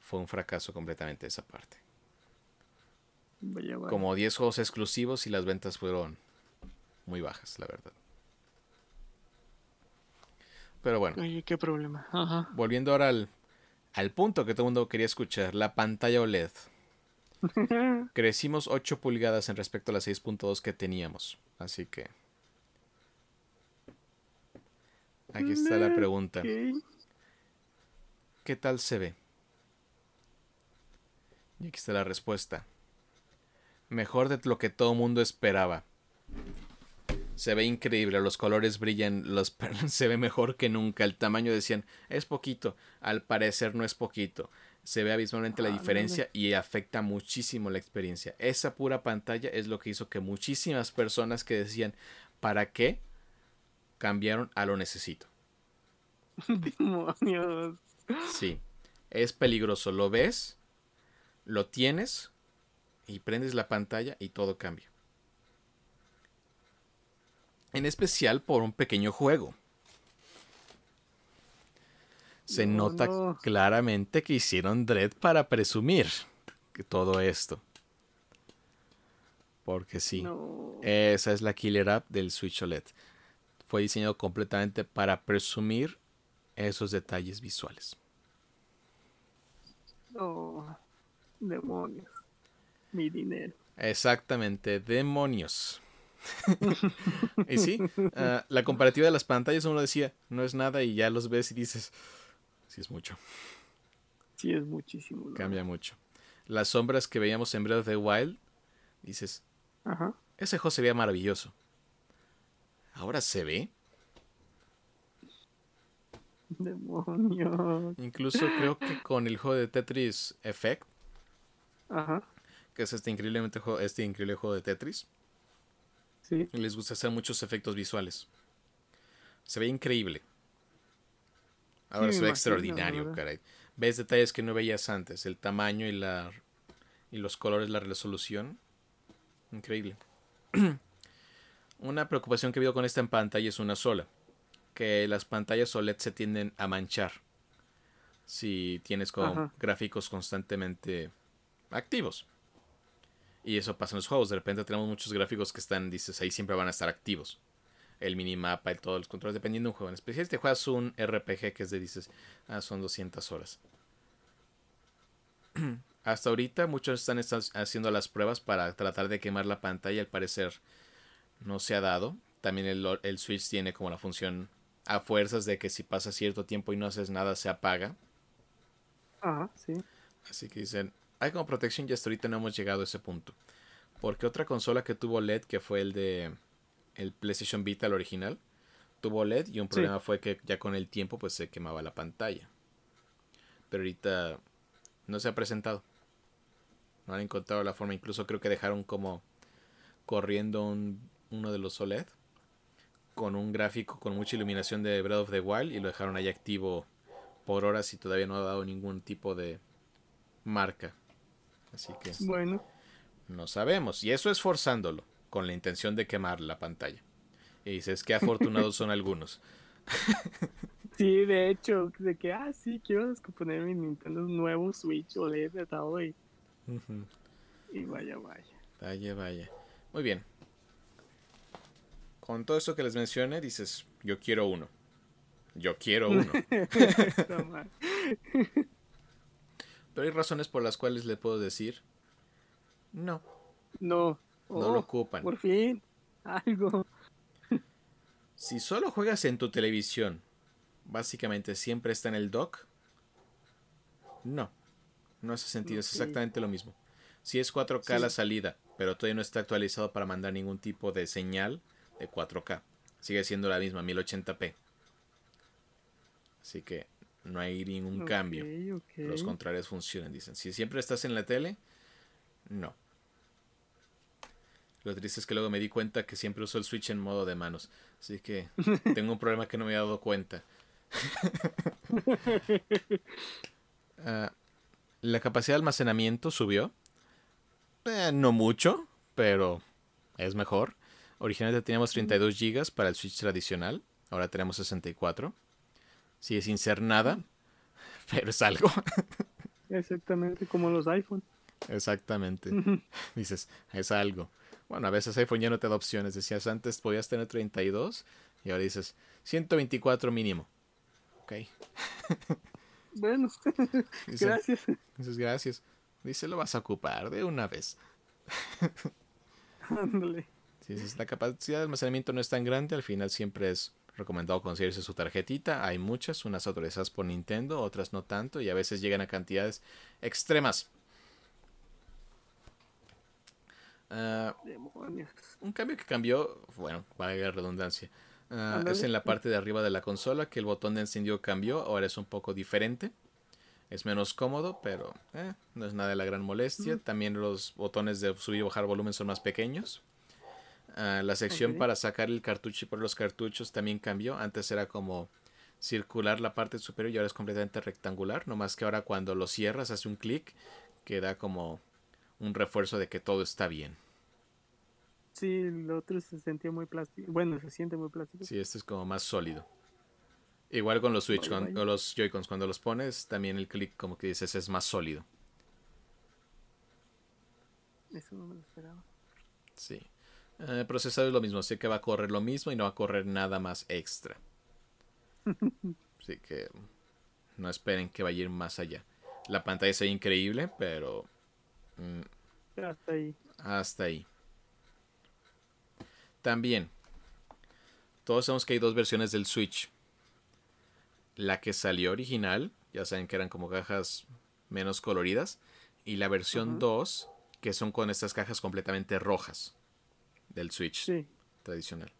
Fue un fracaso completamente esa parte. Como 10 juegos exclusivos y las ventas fueron muy bajas, la verdad. Pero bueno. qué problema. Volviendo ahora al, al punto que todo el mundo quería escuchar, la pantalla OLED. Crecimos 8 pulgadas en respecto a las 6.2 que teníamos. Así que... Aquí está la pregunta. ¿Qué tal se ve? Y aquí está la respuesta mejor de lo que todo mundo esperaba. Se ve increíble, los colores brillan, los se ve mejor que nunca. El tamaño decían, es poquito, al parecer no es poquito. Se ve abismalmente la ah, diferencia y afecta muchísimo la experiencia. Esa pura pantalla es lo que hizo que muchísimas personas que decían, ¿para qué? cambiaron a lo necesito. Sí, es peligroso. Lo ves, lo tienes, y prendes la pantalla y todo cambia. En especial por un pequeño juego. Se nota claramente que hicieron Dread para presumir que todo esto. Porque sí, esa es la killer app del Switch OLED. Fue diseñado completamente para presumir esos detalles visuales. Oh, demonios mi dinero. Exactamente, demonios. y sí, ah, la comparativa de las pantallas uno decía, no es nada y ya los ves y dices, sí es mucho. Sí es muchísimo. Cambia mucho. Las sombras que veíamos en Breath of the Wild, dices, Ajá. ese juego se veía maravilloso. Ahora se ve. Demonios. Incluso creo que con el juego de Tetris Effect, Ajá. que es este, increíblemente este increíble juego de Tetris, les gusta hacer muchos efectos visuales. Se ve increíble. Ahora se ve extraordinario, caray. Ves detalles que no veías antes. El tamaño y la y los colores, la resolución. Increíble. una preocupación que veo con esta en pantalla es una sola. Que las pantallas OLED se tienden a manchar. Si tienes gráficos constantemente activos. Y eso pasa en los juegos. De repente tenemos muchos gráficos que están, dices, ahí siempre van a estar activos. El minimapa y todos los controles, dependiendo de un juego en especial. Si te juegas un RPG que es de, dices, ah, son 200 horas. Hasta ahorita muchos están haciendo las pruebas para tratar de quemar la pantalla. Al parecer no se ha dado. También el, el Switch tiene como la función a fuerzas de que si pasa cierto tiempo y no haces nada se apaga. Ajá, sí. Así que dicen, hay como protección y hasta ahorita no hemos llegado a ese punto. Porque otra consola que tuvo LED, que fue el de el PlayStation Vita, el original, tuvo LED y un problema fue que ya con el tiempo pues se quemaba la pantalla. Pero ahorita no se ha presentado. No han encontrado la forma. Incluso creo que dejaron como corriendo uno de los OLED con un gráfico con mucha iluminación de Breath of the Wild y lo dejaron ahí activo por horas y todavía no ha dado ningún tipo de marca. Así que. Bueno. No sabemos. Y eso es forzándolo, con la intención de quemar la pantalla. Y dices, qué afortunados son algunos. Sí, de hecho, de que, ah, sí, quiero descomponer mi Nintendo nuevo Switch OLED de hoy. Y vaya, vaya. Vaya, vaya. Muy bien. Con todo esto que les mencioné, dices, yo quiero uno. Yo quiero uno. Pero hay razones por las cuales le puedo decir no. No. No lo oh, ocupan. Por fin, algo. Si solo juegas en tu televisión, básicamente siempre está en el dock. No. No hace sentido, es exactamente lo mismo. Si es 4K la salida, pero todavía no está actualizado para mandar ningún tipo de señal de 4K. Sigue siendo la misma, 1080p. Así que no hay ningún cambio. Los contrarios funcionan, dicen. Si siempre estás en la tele, no. Lo triste es que luego me di cuenta que siempre uso el Switch en modo de manos. Así que tengo un problema que no me he dado cuenta. Ah, la capacidad de almacenamiento subió. Eh, no mucho, pero es mejor. Originalmente teníamos 32 GB para el Switch tradicional. Ahora tenemos 64. Sigue sin ser nada, pero es algo. Exactamente como los iPhone. Exactamente. Dices, es algo. Bueno, a veces iPhone ya no te da opciones. Decías antes podías tener 32 y ahora dices 124 mínimo. Ok. Bueno, gracias. Dices, gracias. Dice, lo vas a ocupar de una vez. Ándale. Si la capacidad de almacenamiento no es tan grande, al final siempre es recomendado conseguirse su tarjetita. Hay muchas, unas autorizadas por Nintendo, otras no tanto, y a veces llegan a cantidades extremas. Ah, un cambio que cambió, bueno, valga la redundancia, ah, es en la parte de arriba de la consola que el botón de encendido cambió, ahora es un poco diferente. Es menos cómodo, pero eh, no es nada de la gran molestia. También los botones de subir y bajar volumen son más pequeños. Ah, la sección para sacar el cartucho y por los cartuchos también cambió. Antes era como circular la parte superior y ahora es completamente rectangular. No más que ahora cuando lo cierras hace un clic que da como un refuerzo de que todo está bien. Sí, el otro se sentía muy plástico. Bueno, se siente muy plástico. Sí, este es como más sólido. Igual con los Switch, o los Joy-Cons, cuando los pones, también el clic como que dices es más sólido. Eso no me lo esperaba. Sí. El eh, procesador es lo mismo, sé que va a correr lo mismo y no va a correr nada más extra. Así que no esperen que vaya a ir más allá. La pantalla es increíble, pero... Mm, Hasta ahí. Hasta ahí. También, todos sabemos que hay dos versiones del Switch. La que salió original, ya saben que eran como cajas menos coloridas, y la versión 2, que son con estas cajas completamente rojas del Switch tradicional.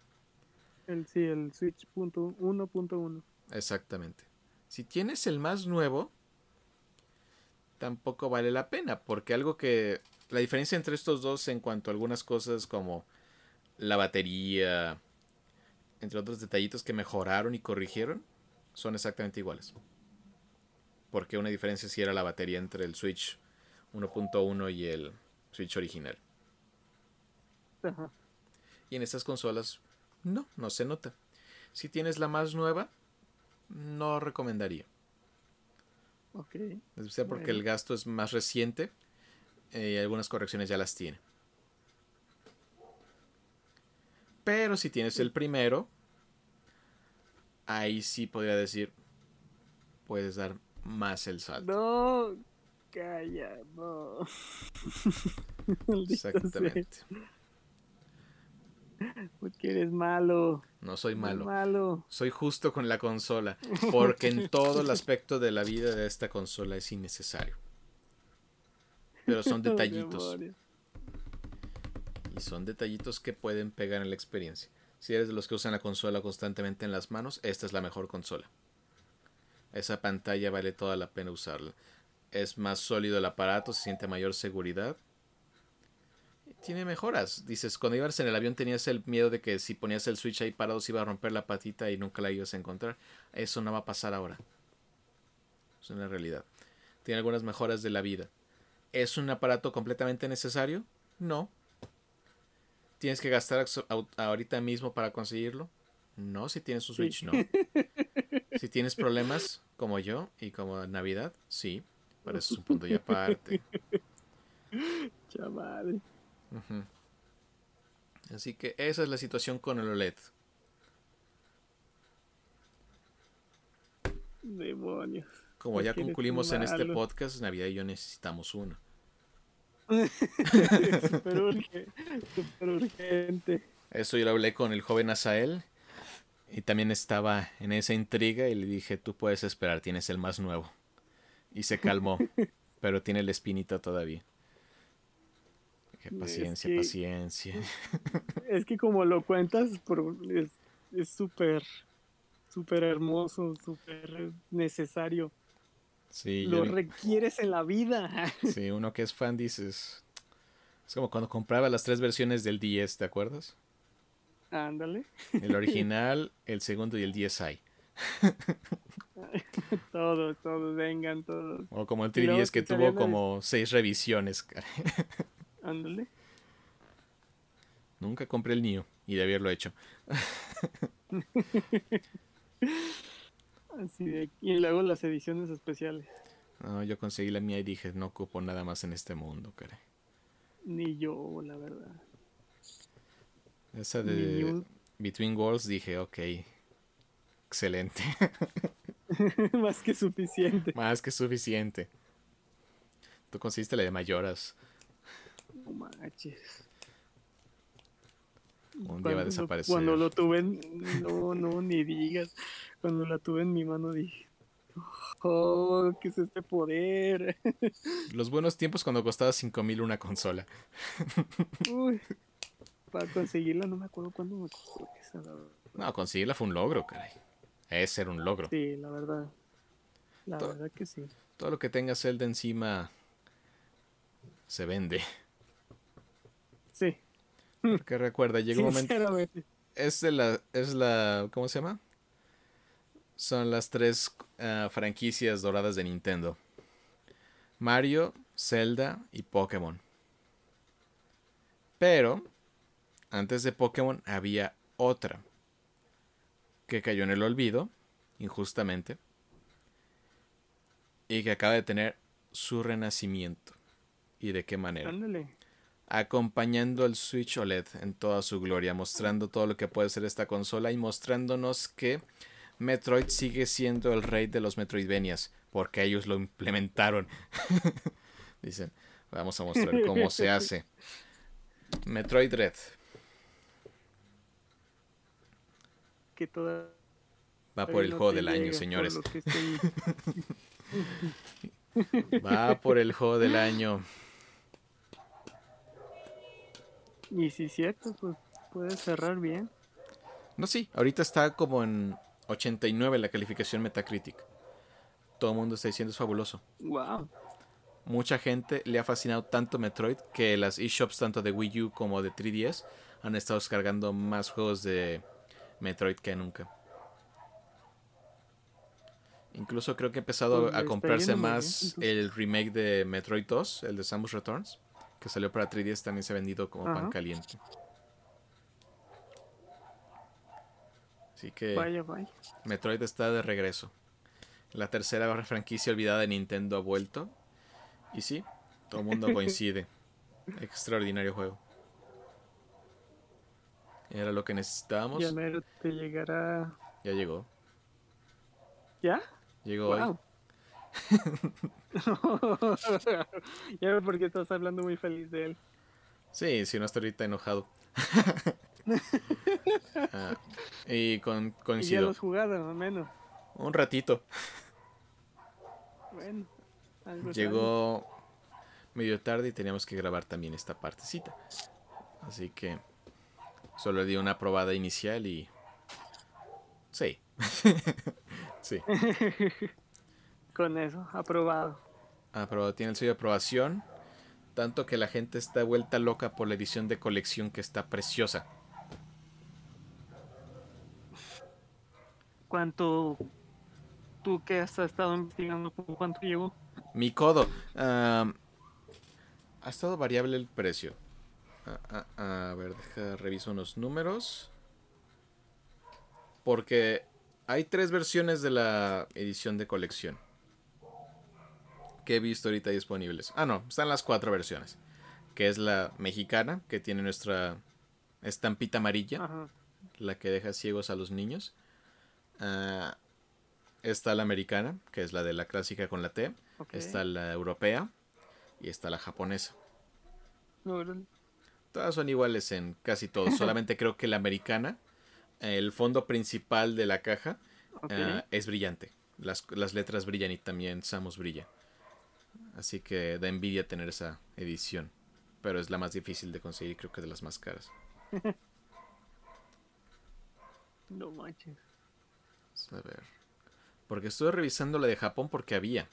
El, sí, el Switch 1.1. Exactamente. Si tienes el más nuevo, tampoco vale la pena, porque algo que... La diferencia entre estos dos en cuanto a algunas cosas como la batería, entre otros detallitos que mejoraron y corrigieron, son exactamente iguales. Porque una diferencia sí era la batería entre el Switch 1.1 y el Switch original. Y en estas consolas, no, no se nota. Si tienes la más nueva, no recomendaría. Ok. Especial porque el gasto es más reciente eh, y algunas correcciones ya las tiene. Pero si tienes el primero, ahí sí podría decir, puedes dar más el salto. No, calla, no. Exactamente. Porque eres malo. No soy malo. Soy justo con la consola. Porque en todo el aspecto de la vida de esta consola es innecesario. Pero son detallitos. y son detallitos que pueden pegar en la experiencia. Si eres de los que usan la consola constantemente en las manos, esta es la mejor consola. Esa pantalla vale toda la pena usarla. Es más sólido el aparato, se siente mayor seguridad tiene mejoras. Dices, cuando ibas en el avión tenías el miedo de que si ponías el switch ahí parado se iba a romper la patita y nunca la ibas a encontrar. Eso no va a pasar ahora. Es una realidad. Tiene algunas mejoras de la vida. ¿Es un aparato completamente necesario? No. ¿Tienes que gastar ahorita mismo para conseguirlo? No, si tienes un Switch, no. Si tienes problemas como yo y como Navidad, sí. Pero eso es un punto y aparte. Chaval. Así que esa es la situación con el OLED. Demonios. Como ya concluimos en este podcast, Navidad y yo necesitamos uno. super, urgente, Eso yo lo hablé con el joven Asael y también estaba en esa intriga y le dije, tú puedes esperar, tienes el más nuevo. Y se calmó, pero tiene la espinita todavía paciencia, paciencia. Es que como lo cuentas, es súper, súper hermoso, súper necesario. Sí, lo requieres en la vida. Sí, uno que es fan dices. Es como cuando compraba las tres versiones del 10, ¿te acuerdas? Ándale. El original, el segundo y el 10i. todos, todos, vengan todos. O como el 3DS que tuvo como seis revisiones. Ándale. Nunca compré el Nio y de haberlo hecho. Así de, y luego las ediciones especiales. No, yo conseguí la mía y dije, no ocupo nada más en este mundo, caray. Ni yo, la verdad. Esa de Between Worlds dije, ok, excelente. más que suficiente. Más que suficiente. Tú conseguiste la de Mayoras. No manches. Un día va a desaparecer. Cuando lo tuve, en, no, no, ni digas. Cuando la tuve en mi mano dije, oh, ¿qué es este poder? Los buenos tiempos cuando costaba 5 mil una consola. Uy, para conseguirla no me acuerdo cuándo me costó esa. No, conseguirla fue un logro, caray. Ese era un logro. Sí, la verdad. La verdad que sí. Todo lo que tenga Zelda encima se vende. Porque recuerda, llega un momento. Es la. Es la. ¿Cómo se llama? Son las tres ah, franquicias doradas de Nintendo: Mario, Zelda y Pokémon. Pero, antes de Pokémon había otra que cayó en el olvido, injustamente, y que acaba de tener su renacimiento. ¿Y de qué manera? Acompañando al Switch OLED en toda su gloria, mostrando todo lo que puede ser esta consola y mostrándonos que Metroid sigue siendo el rey de los Metroidvanias, porque ellos lo implementaron. Dicen, Vamos a mostrar cómo se hace. Metroid Red. Que toda Va por el juego del año, señores. Va por el juego del año. Y si es cierto, pues puede cerrar bien. No, sí, ahorita está como en 89 la calificación Metacritic. Todo el mundo está diciendo es fabuloso. Wow. Mucha gente le ha fascinado tanto Metroid que las eShops tanto de Wii U como de 3DS han estado descargando más juegos de Metroid que nunca. Incluso creo que ha empezado pues a comprarse más el remake de Metroid 2, el de Samus Returns, que salió para 3DS, también se ha vendido como pan caliente. Así que Metroid está de regreso. La tercera franquicia olvidada de Nintendo ha vuelto. Y sí, todo el mundo coincide. Extraordinario juego. Era lo que necesitábamos. Ya te llegará. Ya llegó. ¿Ya? Llegó hoy. ya ve por qué estás hablando muy feliz de él. Sí, si no estoy ahorita enojado. Ah, y con, coincido. ¿Y ya lo has jugado, menos? Un ratito. Bueno, Llegó medio tarde y teníamos que grabar también esta partecita. Así que solo le di una probada inicial y... Sí. Sí. Con eso, aprobado. Aprobado, tiene el sello de aprobación. Tanto que la gente está vuelta loca por la edición de colección que está preciosa. ¿Cuánto tú que has estado investigando, cuánto llegó? Mi codo. ha estado variable el precio. a ver, deja, reviso unos números. Porque hay tres versiones de la edición de colección que he visto ahorita disponibles. Ah, no, están las cuatro versiones. Que es la mexicana, que tiene nuestra estampita amarilla, la que deja ciegos a los niños. Ah, está la americana, que es la de la clásica con la T. Está la europea y está la japonesa. Todas son iguales en casi todo. Solamente creo que la americana el fondo principal de la caja eh, es brillante. Las, letras brillan y también Samus brilla. Así que da envidia tener esa edición. Pero es la más difícil de conseguir, creo que de las más caras. no manches. A ver. Porque estuve revisando la de Japón porque había.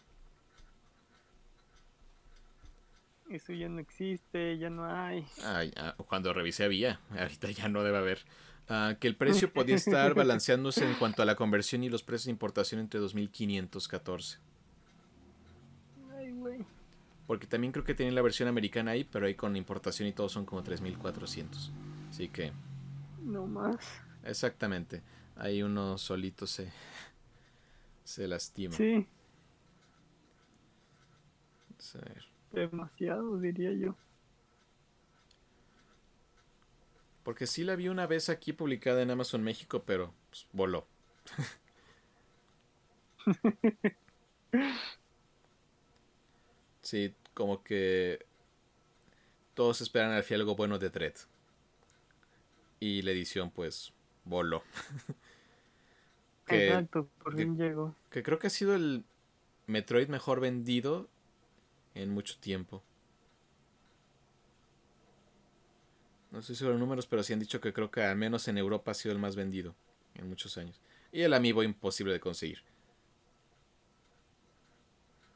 Eso ya no existe, ya no hay. Ah, cuando revisé había. Ahorita ya no debe haber. Ah, que el precio podía estar balanceándose en cuanto a la conversión y los precios de importación entre 2514. Porque también creo que tienen la versión americana ahí, pero ahí con importación y todo son como 3400. Así que. No más. Exactamente. Ahí uno solito se. se lastima. Sí. A ver. Demasiado, diría yo. Porque sí la vi una vez aquí publicada en Amazon México, pero pues, voló. sí, como que todos esperan al fin algo bueno de Dread. Y la edición, pues, voló. que, Exacto, por fin llegó. Que creo que ha sido el Metroid mejor vendido en mucho tiempo. No estoy seguro de números, pero sí han dicho que creo que al menos en Europa ha sido el más vendido en muchos años. Y el amiibo imposible de conseguir.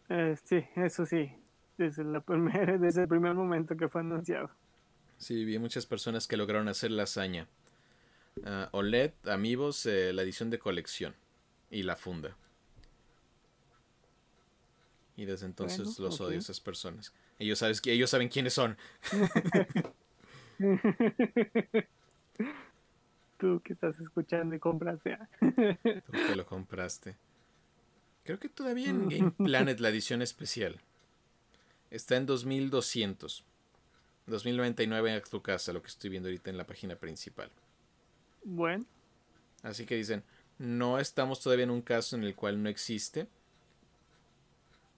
Eh, sí, eso sí. Desde, la primera, desde el primer momento que fue anunciado. Sí, vi muchas personas que lograron hacer la hazaña. Ah, OLED, amigos, eh, la edición de colección y la funda. Y desde entonces los odio a esas personas. Ellos, sabes, ellos saben quiénes son. Tú que estás escuchando y compraste. Tú que lo compraste. Creo que todavía en Game Planet la edición especial está en 2200. 2099 a tu casa, lo que estoy viendo ahorita en la página principal. Bueno. Así que dicen, no estamos todavía en un caso en el cual no existe.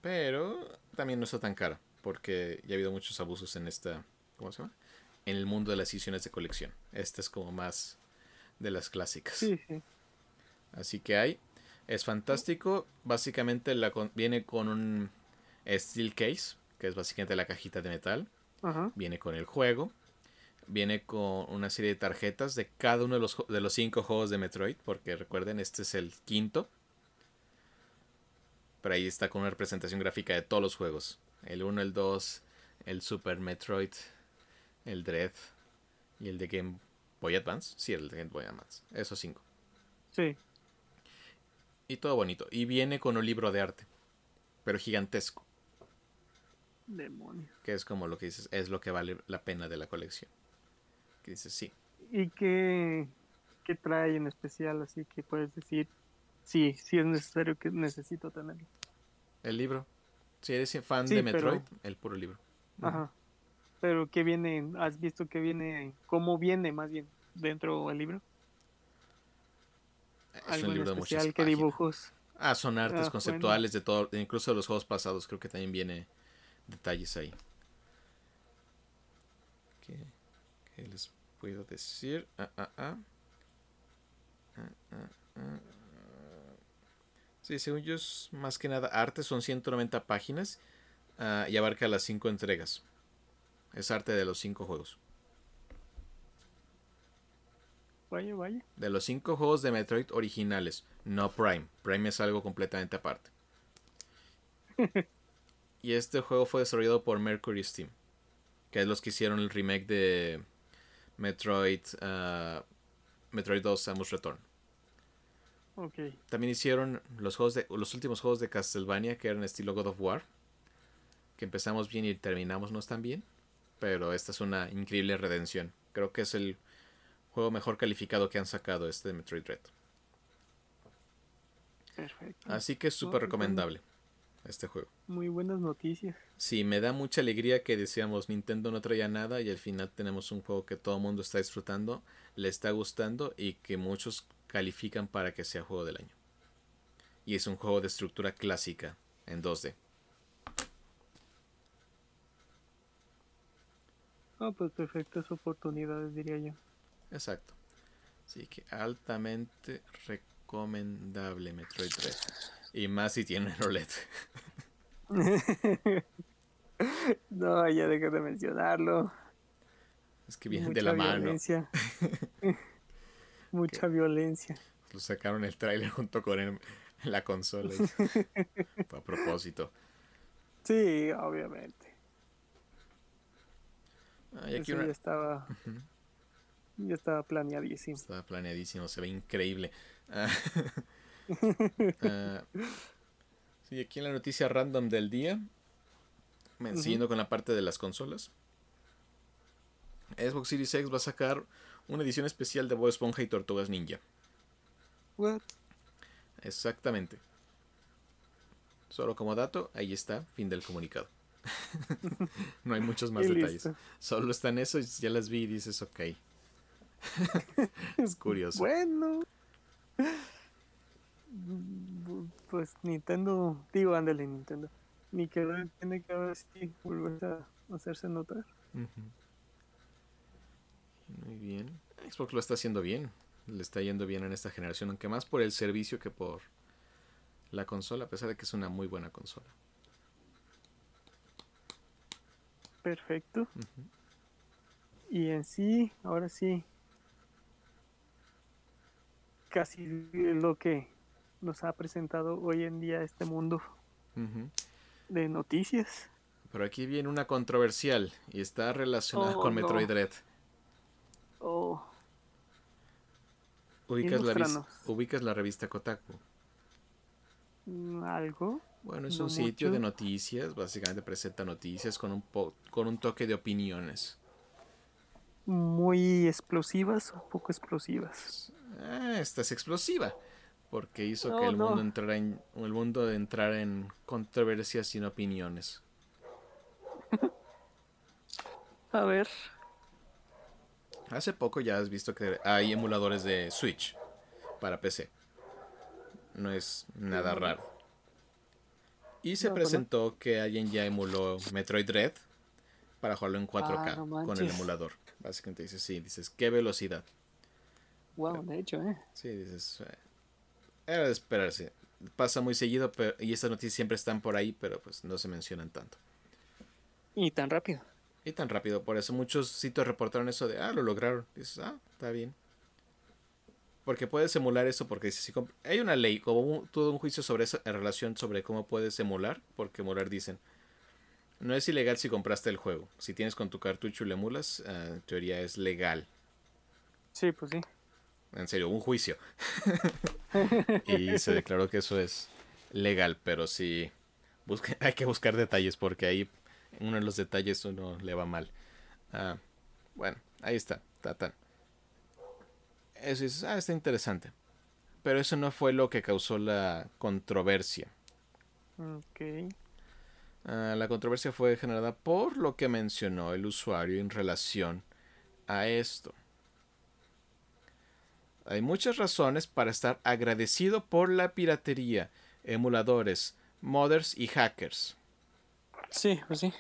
Pero también no está tan cara. porque ya ha habido muchos abusos en esta, ¿cómo se llama? En el mundo de las ediciones de colección. Esta es como más de las clásicas. Sí, sí. Así que hay. Es fantástico. Básicamente la viene con un steel case, que es básicamente la cajita de metal. Viene con el juego. Viene con una serie de tarjetas de cada uno de los, de los cinco juegos de Metroid, porque recuerden, este es el quinto. Pero ahí está con una representación gráfica de todos los juegos. El 1, el 2, el Super Metroid, el Dread y el de Game Boy Advance. Sí, el de Game Boy Advance. Esos cinco. Sí. Y todo bonito. Y viene con un libro de arte. Pero gigantesco. Demonios. Que es como lo que dices, es lo que vale la pena de la colección. Que dices, sí. ¿Y qué, qué trae en especial? Así que puedes decir, sí, sí es necesario que necesito tenerlo. El libro. Si eres fan de Metroid, el puro libro. Ajá. Pero ¿qué viene? ¿Has visto que viene? ¿Cómo viene más bien dentro del libro? Es un libro de muchas ¿Qué dibujos? Ah, son artes ah, conceptuales de todo, incluso de los juegos pasados, creo que también viene detalles ahí. ¿Qué, les puedo decir? Ah, ah, ah. Sí, según yo es más que nada arte, son 190 páginas y abarca las 5 entregas. Es arte de los 5 juegos. Vaya, vaya. De los 5 juegos de Metroid originales, no Prime. Prime es algo completamente aparte. y este juego fue desarrollado por Mercury Steam, que es los que hicieron el remake de Metroid, Metroid 2 Samus Return. También hicieron los, juegos de, los últimos juegos de Castlevania que eran estilo God of War. Que empezamos bien y terminamos no tan bien. Pero esta es una increíble redención. Creo que es el juego mejor calificado que han sacado este de Metroid Dread. Perfecto. Así que es súper recomendable este juego. Muy buenas noticias. Sí, me da mucha alegría que decíamos Nintendo no traía nada y al final tenemos un juego que todo el mundo está disfrutando, le está gustando y que muchos califican para que sea juego del año. Y es un juego de estructura clásica en 2D. Ah, pues perfectas oportunidades, diría yo. Exacto. Así que altamente recomendable Metroid 3. Y más si tiene OLED. no, ya dejé de mencionarlo. Es que viene de la violencia. mano. Mucha violencia. Lo sacaron el trailer junto con la consola. a propósito. Sí, obviamente. Ah, ya estaba. Ya estaba planeadísimo. Estaba planeadísimo, se ve increíble. Ah, ah, sí, aquí en la noticia random del día. Siguiendo con la parte de las consolas. Xbox Series X va a sacar una edición especial de Bob Esponja y Tortugas Ninja. What? Exactamente. Solo como dato, ahí está, fin del comunicado. no hay muchos más detalles. Solo están eso y ya las vi y dices, ok. es curioso. Bueno. Pues Nintendo, digo, ándale Nintendo. Ni que tiene que ver si vuelve a hacerse notar. Muy bien. Xbox lo está haciendo bien. Le está yendo bien en esta generación, aunque más por el servicio que por la consola, a pesar de que es una muy buena consola. Perfecto. Y en sí, ahora sí, casi lo que nos ha presentado hoy en día este mundo de noticias. Pero aquí viene una controversial y está relacionada oh, con Metroid Dread. Oh. Ubicas la, ubicas la revista Kotaku. ¿Algo? Bueno, es un sitio de noticias, básicamente presenta noticias con un, con un toque de opiniones. Muy explosivas o poco explosivas. Ah, esta es explosiva, porque hizo que el mundo entrara en el mundo entrara en controversias sin opiniones. A ver. Hace poco ya has visto que hay emuladores de Switch para PC. No es nada raro. Y se pues presentó que alguien ya emuló Metroid Dread para jugarlo en 4K ah, con el emulador. Básicamente dices, sí, dices, qué velocidad. Wow, de hecho, ¿eh? Sí, dices, eh, era de esperarse. Pasa muy seguido pero, y estas noticias siempre están por ahí, pero pues no se mencionan tanto. Y tan rápido. Y tan rápido, por eso muchos sitios reportaron eso de, ah, lo lograron. Dices, ah, está bien. Porque puedes emular eso porque si hay una ley, como todo un juicio sobre eso en relación sobre cómo puedes emular, porque emular dicen, no es ilegal si compraste el juego. Si tienes con tu cartucho y lo emulas, ah, en teoría es legal. Sí, pues sí. En serio, un juicio. y se declaró que eso es legal, pero sí hay que buscar detalles porque ahí uno de los detalles uno le va mal. Ah, bueno, ahí está, tan eso es, ah, está interesante. Pero eso no fue lo que causó la controversia. Ok. Ah, la controversia fue generada por lo que mencionó el usuario en relación a esto. Hay muchas razones para estar agradecido por la piratería, emuladores, modders y hackers. Sí, pues sí.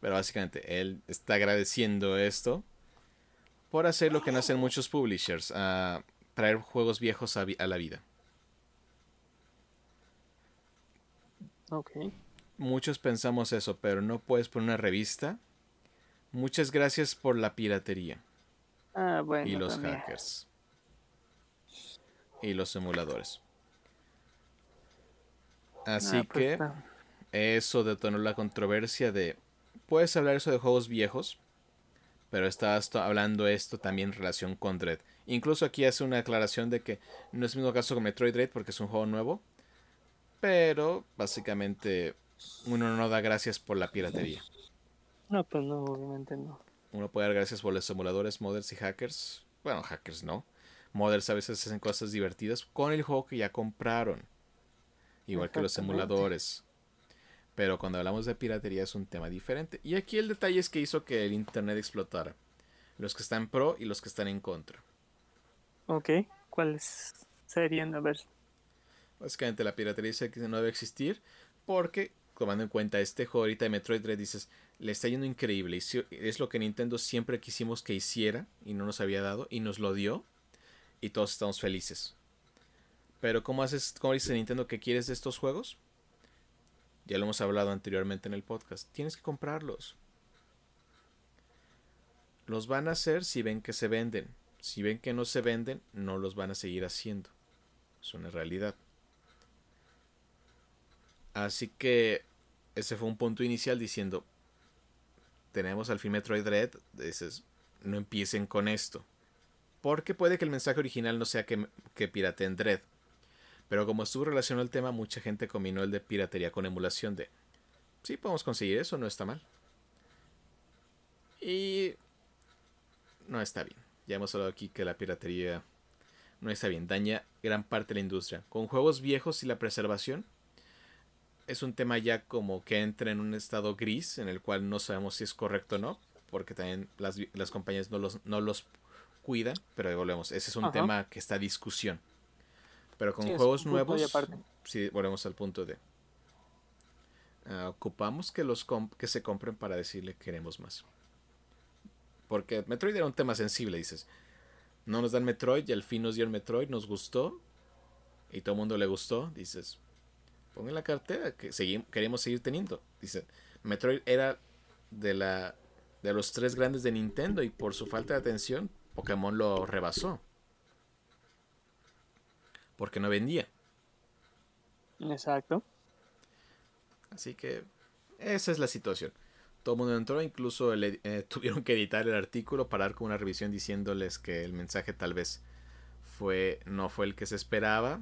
Pero básicamente él está agradeciendo esto por hacer lo que no hacen muchos publishers, a traer juegos viejos a, la vida. Ok. Muchos pensamos eso, pero no puedes poner una revista. Muchas gracias por la piratería. Ah, bueno. Y los hackers. Y los emuladores. Así ah, pues que eso detonó la controversia de... Puedes hablar eso de juegos viejos, pero estás hablando esto también en relación con Dread. Incluso aquí hace una aclaración de que no es el mismo caso con Metroid Dread porque es un juego nuevo, pero básicamente uno no da gracias por la piratería. No, pues no, obviamente no. Uno puede dar gracias por los emuladores, modders y hackers. Bueno, hackers no. Modders a veces hacen cosas divertidas con el juego que ya compraron. Igual que los emuladores. Pero cuando hablamos de piratería es un tema diferente. Y aquí el detalle es que hizo que el Internet explotara. Los que están pro y los que están en contra. Ok, ¿cuáles serían? A ver. Básicamente la piratería dice que no debe existir porque, tomando en cuenta este juego ahorita de Metroid Dread, dices, le está yendo increíble. Y es lo que Nintendo siempre quisimos que hiciera y no nos había dado y nos lo dio y todos estamos felices. Pero ¿cómo haces, cómo dice Nintendo que quieres de estos juegos? Ya lo hemos hablado anteriormente en el podcast. Tienes que comprarlos. Los van a hacer si ven que se venden. Si ven que no se venden, no los van a seguir haciendo. Es una realidad. Así que ese fue un punto inicial diciendo, tenemos al fin Metroid Dread, dices, no empiecen con esto. Porque puede que el mensaje original no sea que, que pirateen Dread. Pero como estuvo relacionado al tema, mucha gente combinó el de piratería con emulación de... Sí, podemos conseguir eso, no está mal. Y... No está bien. Ya hemos hablado aquí que la piratería no está bien. Daña gran parte de la industria. Con juegos viejos y la preservación, es un tema ya como que entra en un estado gris en el cual no sabemos si es correcto o no, porque también las, compañías no los, no los cuidan, pero volvemos, ese es un tema que está a discusión. Pero con juegos nuevos, si volvemos al punto de... Ah, ocupamos que, los que se compren para decirle queremos más. Porque Metroid era un tema sensible, dices. No nos dan Metroid y al fin nos dieron Metroid, nos gustó. Y todo el mundo le gustó. Dices, pongan la cartera que seguimos, queremos seguir teniendo. Dice, Metroid era de, la, de los tres grandes de Nintendo y por su falta de atención, Pokémon lo rebasó porque no vendía. Exacto. Así que esa es la situación. Todo el mundo entró, incluso eh, tuvieron que editar el artículo para dar con una revisión diciéndoles que el mensaje tal vez fue no fue el que se esperaba,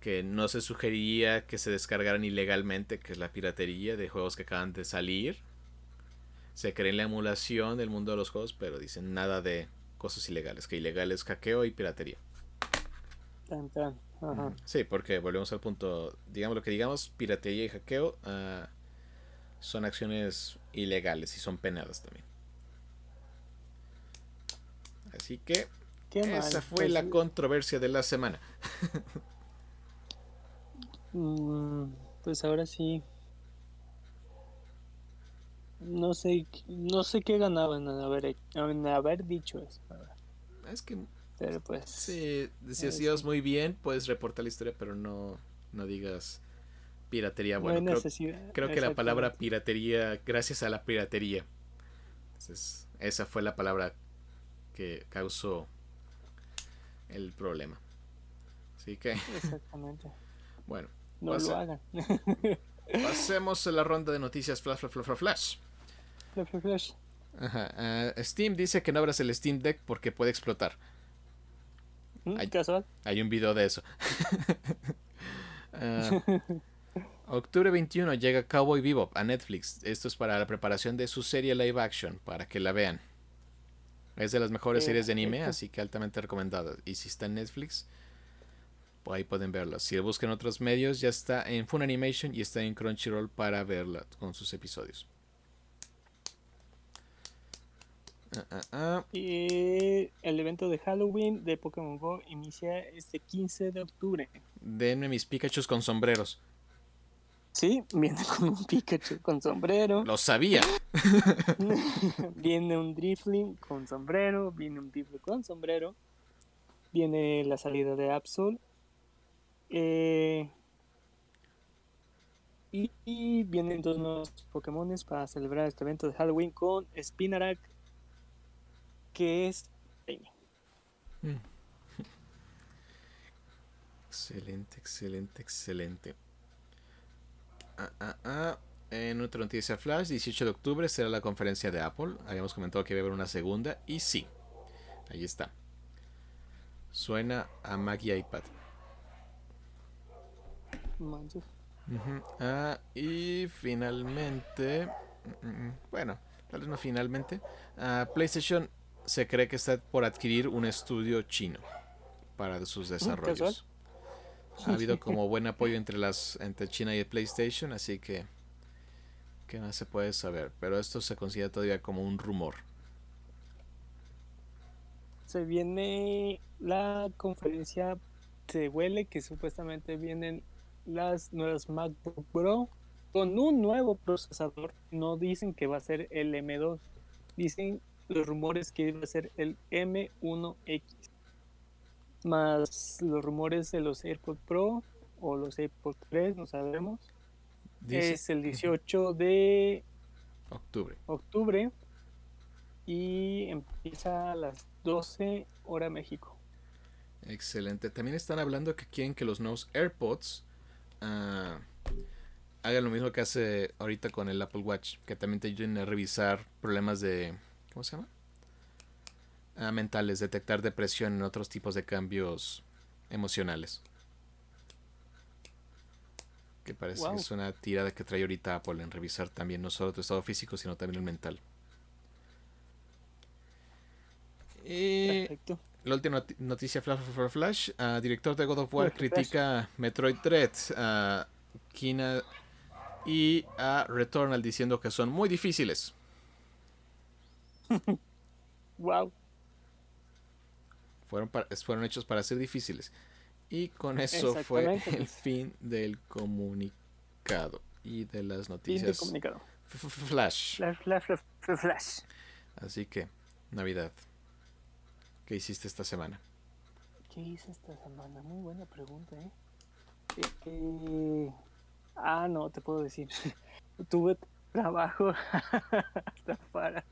que no se sugería que se descargaran ilegalmente, que es la piratería de juegos que acaban de salir. Se cree en la emulación del mundo de los juegos, pero dicen nada de cosas ilegales, que ilegal es hackeo y piratería. Sí, porque volvemos al punto, digamos lo que digamos, piratería y hackeo ah, son acciones ilegales y son penadas también. Así que esa fue la pues, controversia de la semana. Mm, Pues ahora sí. No sé, no sé qué ganaban en haber, en haber dicho eso. Es que. Pero pues. Sí, decías muy bien, puedes reportar la historia, pero no, no digas piratería. Bueno, creo, creo que la palabra piratería, gracias a la piratería. Entonces, esa fue la palabra que causó el problema. Así que. Exactamente. bueno. No lo hagan. pasemos a la ronda de noticias flash, flash, flash, flash. Flash, flash, flash. Ajá. Uh, Steam dice que no abras el Steam Deck porque puede explotar. ¿Mm? Hay, casual. Hay un video de eso. uh, octubre 21 llega Cowboy Bebop a Netflix. Esto es para la preparación de su serie live action, para que la vean. Es de las mejores series de anime, así que altamente recomendada. Y si está en Netflix, pues ahí pueden verla. Si buscan otros medios, ya está en Funimation y está en Crunchyroll para verla con sus episodios. Ah, ah, ah. Y el evento de Halloween de Pokémon Go inicia este 15 de octubre. Denme mis Pikachu con sombreros. Sí, viene con un Pikachu con sombrero. Lo sabía. viene un Drifling con sombrero. Viene un Drifling con sombrero. Viene la salida de Absol. Eh, y, vienen dos nuevos Pokémon para celebrar este evento de Halloween con Spinarak, que es mm. Excelente, excelente, excelente. Ah, ah, ah. En otra noticia flash, 18 de octubre será la conferencia de Apple. Habíamos comentado que iba a haber una segunda y sí, ahí está. Suena a Mac y iPad. y finalmente, mm, mm, bueno, tal vez no finalmente, PlayStation se cree que está por adquirir un estudio chino para sus desarrollos ha habido como buen apoyo entre las entre China y PlayStation, así que que no se puede saber, pero esto se considera todavía como un rumor. Se viene la conferencia, se huele que supuestamente vienen las nuevas MacBook Pro con un nuevo procesador. No dicen que va a ser el M2, dicen los rumores que va a ser el M1X más los rumores de los AirPods Pro o los AirPods 3, no sabemos. Es el 18 de octubre. octubre y empieza a las 12 hora México. Excelente. También están hablando que quieren que los nuevos AirPods uh, hagan lo mismo que hace ahorita con el Apple Watch, que también te ayuden a revisar problemas de... ¿Cómo se llama? mentales, detectar depresión en otros tipos de cambios emocionales. Que parece que es una tirada que trae ahorita Apple en revisar también no solo tu estado físico, sino también el mental. Y la última noticia Flash for Flash, uh, director de God of War critica Metroid Dread, a Kina y a Returnal diciendo que son muy difíciles. wow. Fueron, fueron hechos para ser difíciles. Y con eso fue el fin del comunicado y de las noticias. Flash. Flash, flash, flash. Así que, Navidad. ¿Qué hiciste esta semana? ¿Qué hice esta semana? Muy buena pregunta, ¿eh? eh ah, no, te puedo decir. Tuve trabajo hasta para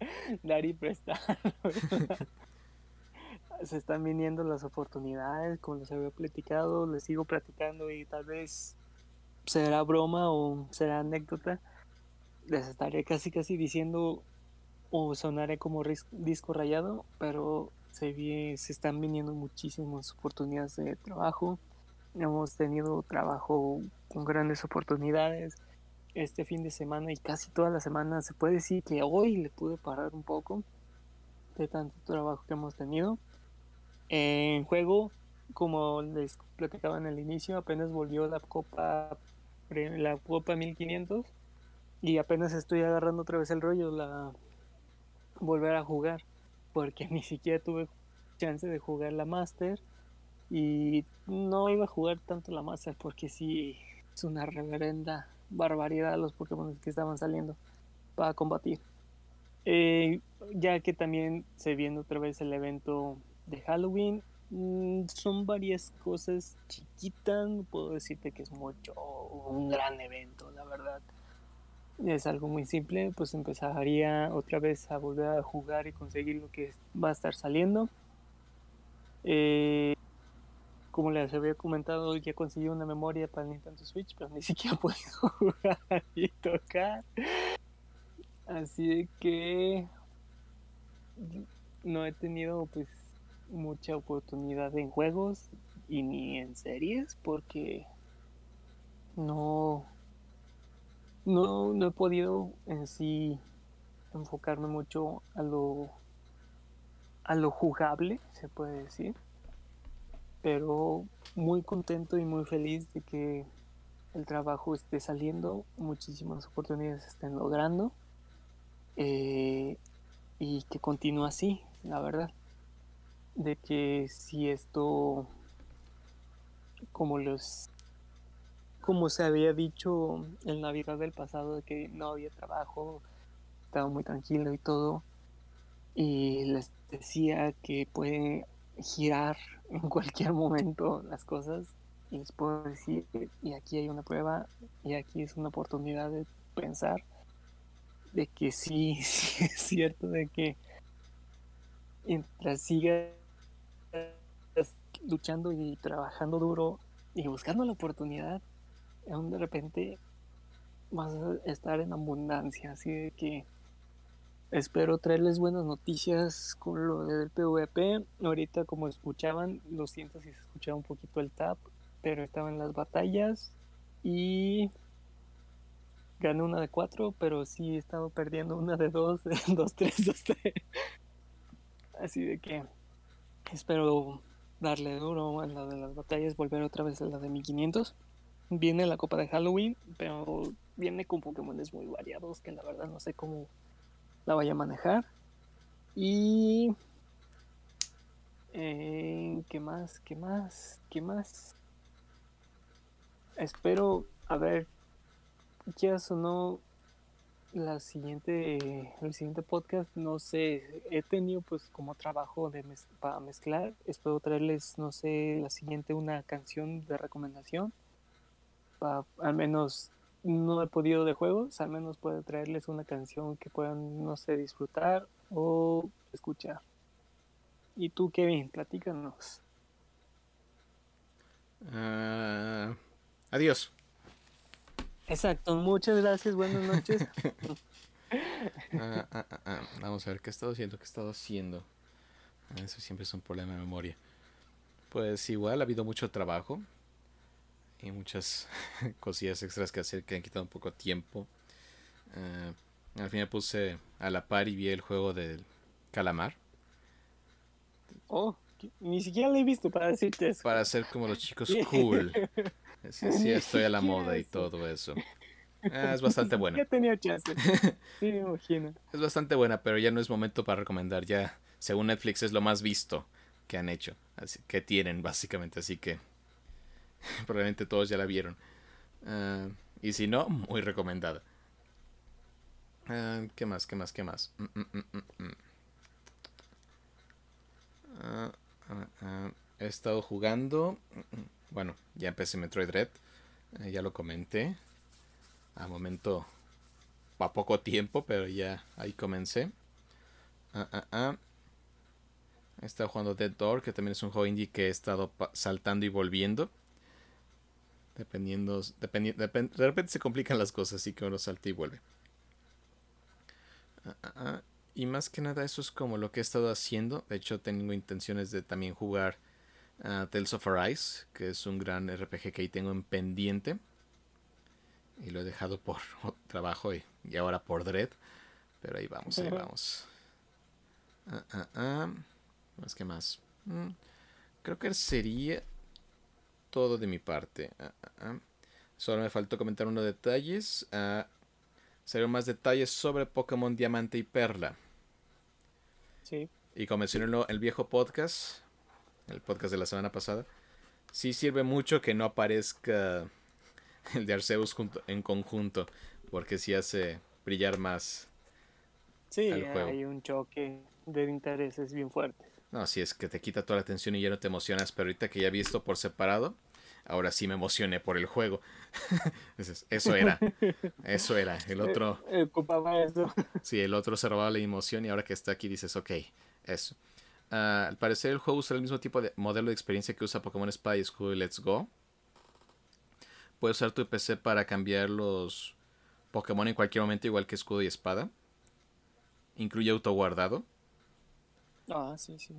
dar y prestar se están viniendo las oportunidades, como les había platicado, les sigo platicando y tal vez será broma o será anécdota. Les estaré casi casi diciendo o sonaré como disco rayado, pero se, se están viniendo muchísimas oportunidades de trabajo. Hemos tenido trabajo con grandes oportunidades este fin de semana y casi toda la semana. Se puede decir que hoy le pude parar un poco de tanto trabajo que hemos tenido. En juego, como les platicaba en el inicio, apenas volvió la Copa la Copa 1500 y apenas estoy agarrando otra vez el rollo la volver a jugar porque ni siquiera tuve chance de jugar la Master y no iba a jugar tanto la Master porque sí es una reverenda barbaridad los Pokémon que estaban saliendo para combatir. Eh, ya que también se viene otra vez el evento de Halloween, mm, son varias cosas chiquitas, no puedo decirte que es mucho un gran evento, la verdad. Es algo muy simple, pues empezaría otra vez a volver a jugar y conseguir lo que va a estar saliendo. Eh, como les había comentado, ya conseguí una memoria para Nintendo Switch, pero ni siquiera puedo jugar y tocar. Así que no he tenido pues mucha oportunidad en juegos y ni en series porque no no, no he podido en sí enfocarme mucho a lo a lo jugable se puede decir pero muy contento y muy feliz de que el trabajo esté saliendo muchísimas oportunidades estén logrando eh, y que continúe así, la verdad. De que si esto, como los, como se había dicho en Navidad del pasado, de que no había trabajo, estaba muy tranquilo y todo, y les decía que puede girar en cualquier momento las cosas, y les puedo decir, y aquí hay una prueba, y aquí es una oportunidad de pensar de que sí, sí es cierto de que mientras sigas luchando y trabajando duro y buscando la oportunidad, de repente vas a estar en abundancia, así de que espero traerles buenas noticias con lo del PvP. Ahorita como escuchaban, lo siento si se escuchaba un poquito el tap, pero estaba en las batallas y gané una de cuatro, pero sí he estado perdiendo una de dos, dos, tres, dos, tres. Así de que espero darle duro a la de las batallas, volver otra vez a la de 1500. Viene la copa de Halloween, pero viene con Pokémones muy variados que la verdad no sé cómo la vaya a manejar. Y... Eh, ¿Qué más? ¿Qué más? ¿Qué más? Espero a ver o no, la siguiente, el siguiente podcast, no sé, he tenido pues como trabajo de para mezclar, espero traerles, no sé, la siguiente una canción de recomendación, para, al menos no he podido de juegos, al menos puedo traerles una canción que puedan, no sé, disfrutar o escuchar. ¿Y tú, Kevin? Platícanos. Uh, adiós. Exacto, muchas gracias, buenas noches. Ah, ah, ah, Vamos a ver qué he estado haciendo, qué he estado haciendo. Eso siempre es un problema de memoria. Pues igual ha habido mucho trabajo y muchas cosillas extras que hacer que han quitado un poco tiempo. al final puse a la par y vi el juego del calamar. Oh, ni siquiera lo he visto para decirte eso. Para ser como los chicos cool. Sí, estoy a la moda y todo eso. Ah, es bastante buena. Ya tenía chance. Sí, me imagino. Es bastante buena, pero ya no es momento para recomendar. Ya, según Netflix, es lo más visto que han hecho. Así que tienen, básicamente. Así que probablemente todos ya la vieron. Ah, y si no, muy recomendada. Ah, ¿Qué más? ¿Qué más? ¿Qué más? Mm, mm, mm, he estado jugando. Bueno, ya empecé Metroid Red. Eh, ya lo comenté. A momento. A poco tiempo, pero ya ahí comencé. Ah, ah, ah. He estado jugando Dead Door, que también es un juego indie que he estado saltando y volviendo. Dependiendo. de repente se complican las cosas, así que uno salta y vuelve. y más que nada, eso es como lo que he estado haciendo. De hecho, tengo intenciones de también jugar Tales of Arise, que es un gran RPG que ahí tengo en pendiente. Y lo he dejado por trabajo y, ahora por Dread. Pero ahí vamos, ahí vamos. Ah, ah, ah. Más que más. Mm, creo que sería todo de mi parte. Solo me faltó comentar unos detalles. Serían más detalles sobre Pokémon Diamante y Perla. Sí. Y como mencioné el viejo podcast, el podcast de la semana pasada, sí sirve mucho que no aparezca el de Arceus en conjunto, porque sí hace brillar más. Sí, hay un choque de intereses bien fuerte. No, sí, es que te quita toda la atención y ya no te emocionas, pero ahorita que ya he visto por separado, ahora sí me emocioné por el juego. eso era, eso era. El otro... Eh, ocupaba eso. Sí, el otro se robaba la emoción y ahora que está aquí dices, ok, eso. Ah, al parecer el juego usa el mismo tipo de modelo de experiencia que usa Pokémon Spy School Let's Go. Puedes usar tu PC para cambiar los Pokémon en cualquier momento, igual que escudo y espada. Incluye autoguardado. Ah, sí, sí.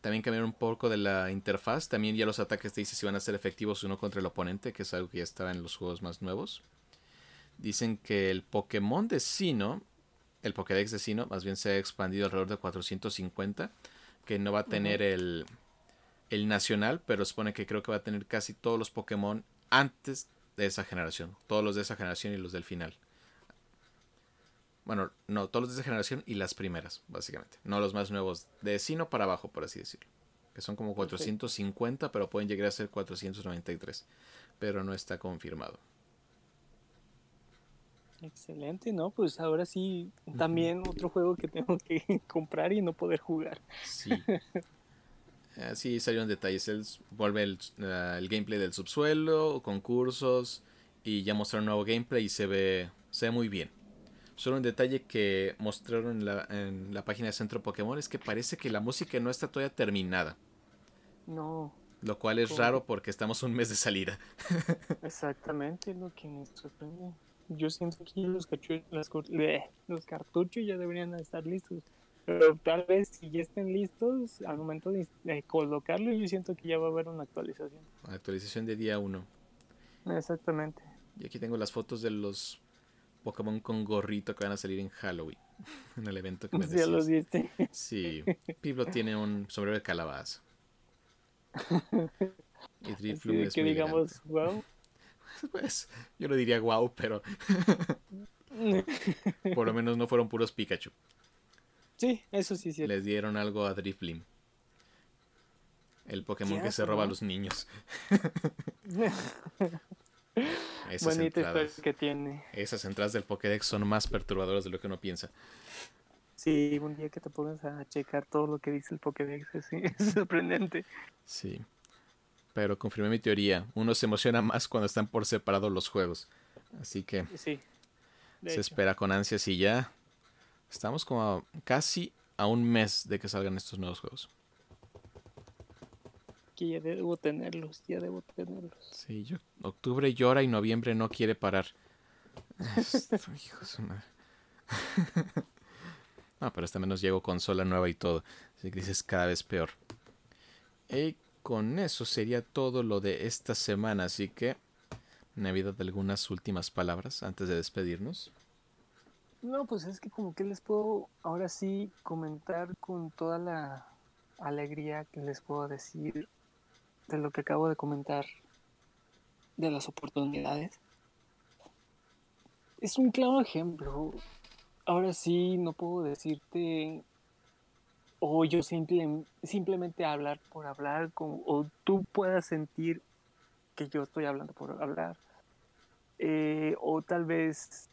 También cambiar un poco de la interfaz. También ya los ataques te dice si van a ser efectivos o no contra el oponente, que es algo que ya estaba en los juegos más nuevos. Dicen que el Pokémon de Sino, el Pokédex de Sino, más bien se ha expandido alrededor de 450. Que no va a tener el, el nacional, pero supone que creo que va a tener casi todos los Pokémon antes de esa generación. Todos los de esa generación y los del final. Bueno, no, todos los de esa generación y las primeras, básicamente. No los más nuevos, de Sino para abajo, por así decirlo. Que son como 450, pero pueden llegar a ser 493. Pero no está confirmado. Excelente, ¿no? Pues ahora sí, también otro juego que tengo que comprar y no poder jugar. Sí. Así salieron detalles. Él vuelve el, el, gameplay del subsuelo, concursos y ya mostraron nuevo gameplay y se ve, se ve muy bien. Solo un detalle que mostraron en la, página de Centro Pokémon es que parece que la música no está todavía terminada. No. Lo cual es raro porque estamos un mes de salida. Exactamente, lo que me sorprende. Yo siento que los, los cartuchos ya deberían estar listos. Pero tal vez si ya estén listos, al momento de, colocarlo, yo siento que ya va a haber una actualización. Actualización de día 1. Exactamente. Y aquí tengo las fotos de los Pokémon con gorrito que van a salir en Halloween. en el evento que me decías. Ya los viste. Sí. Piblo tiene un sombrero de calabaza. Y Drifloom es que digamos, wow. Pues yo no diría wow, pero por lo menos no fueron puros Pikachu. Sí, eso sí, sí. Les dieron algo a Drifloom. El Pokémon que se roba a los niños. Esas entradas, que tiene. Esas entradas del Pokédex son más perturbadoras de lo que uno piensa. Sí, un día que te pongas a checar todo lo que dice el Pokédex es, sorprendente. Sí. Pero confirmé mi teoría. Uno se emociona más cuando están por separado los juegos. Así que sí, se espera con ansias y ya estamos como casi a un mes de que salgan estos nuevos juegos ya debo tenerlos, ya debo tenerlos. Sí, yo, octubre llora y noviembre no quiere parar. no, pero esta menos llego consola nueva y todo. Así que dices cada vez peor. Y con eso sería todo lo de esta semana. Así que, Navidad, algunas últimas palabras antes de despedirnos. No, pues es que como que les puedo ahora sí comentar con toda la alegría que les puedo decir de lo que acabo de comentar de las oportunidades. Es un claro ejemplo. Ahora sí no puedo decirte o yo simple, simplemente hablar por hablar o tú puedas sentir que yo estoy hablando por hablar. Eh, o tal vez,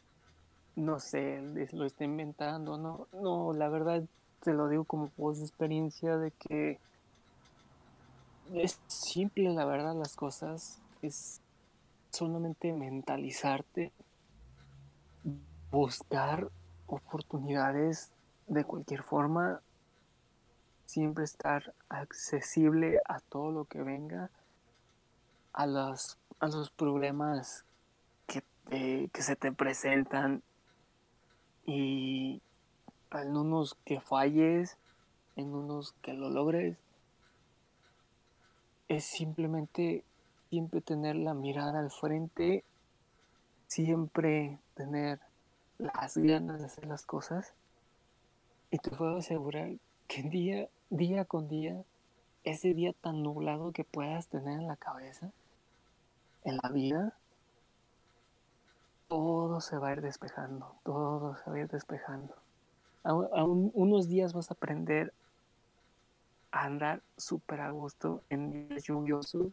no sé, lo esté inventando. No, no, la verdad te lo digo como voz de experiencia de que es simple, la verdad, las cosas. Es solamente mentalizarte, buscar oportunidades de cualquier forma, siempre estar accesible a todo lo que venga, a los, a los problemas que, que se te presentan y en unos que falles, en unos que lo logres es simplemente siempre tener la mirada al frente, siempre tener las ganas de hacer las cosas. Y te puedo asegurar que día, día con día, ese día tan nublado que puedas tener en la cabeza, en la vida, todo se va a ir despejando, todo se va a ir despejando. A, unos días vas a aprender andar súper a gusto en días lluviosos,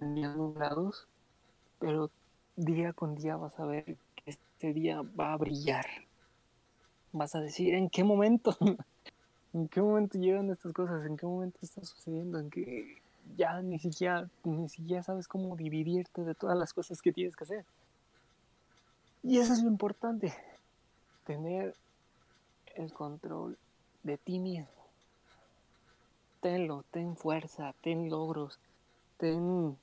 en días nublados, pero día con día vas a ver que este día va a brillar. Vas a decir, ¿en qué momento? ¿En qué momento llegan estas cosas? ¿En qué momento está sucediendo? ¿En qué ya ni siquiera, ni siquiera sabes cómo dividirte de todas las cosas que tienes que hacer? Y eso es lo importante, tener el control de ti mismo. Ten fuerza, ten logros, ten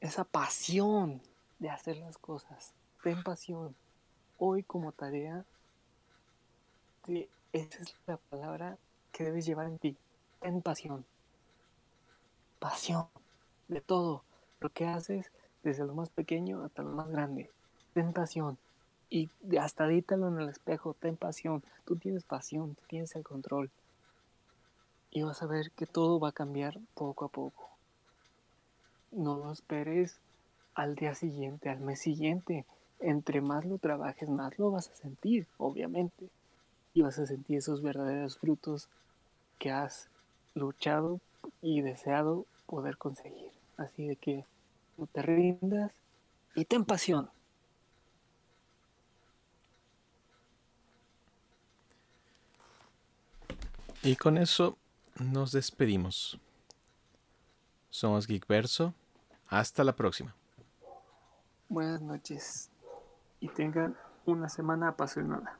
esa pasión de hacer las cosas. Ten pasión. Hoy como tarea, esa es la palabra que debes llevar en ti. Ten pasión. Pasión de todo lo que haces, desde lo más pequeño hasta lo más grande. Ten pasión. Y hasta dítalo en el espejo, ten pasión. Tú tienes pasión, tú tienes el control. Y vas a ver que todo va a cambiar poco a poco. No lo esperes al día siguiente, al mes siguiente. Entre más lo trabajes, más lo vas a sentir, obviamente. Y vas a sentir esos verdaderos frutos que has luchado y deseado poder conseguir. Así de que no te rindas y ten pasión. Y con eso nos despedimos. Somos Geekverso. Hasta la próxima. Buenas noches y tengan una semana apasionada.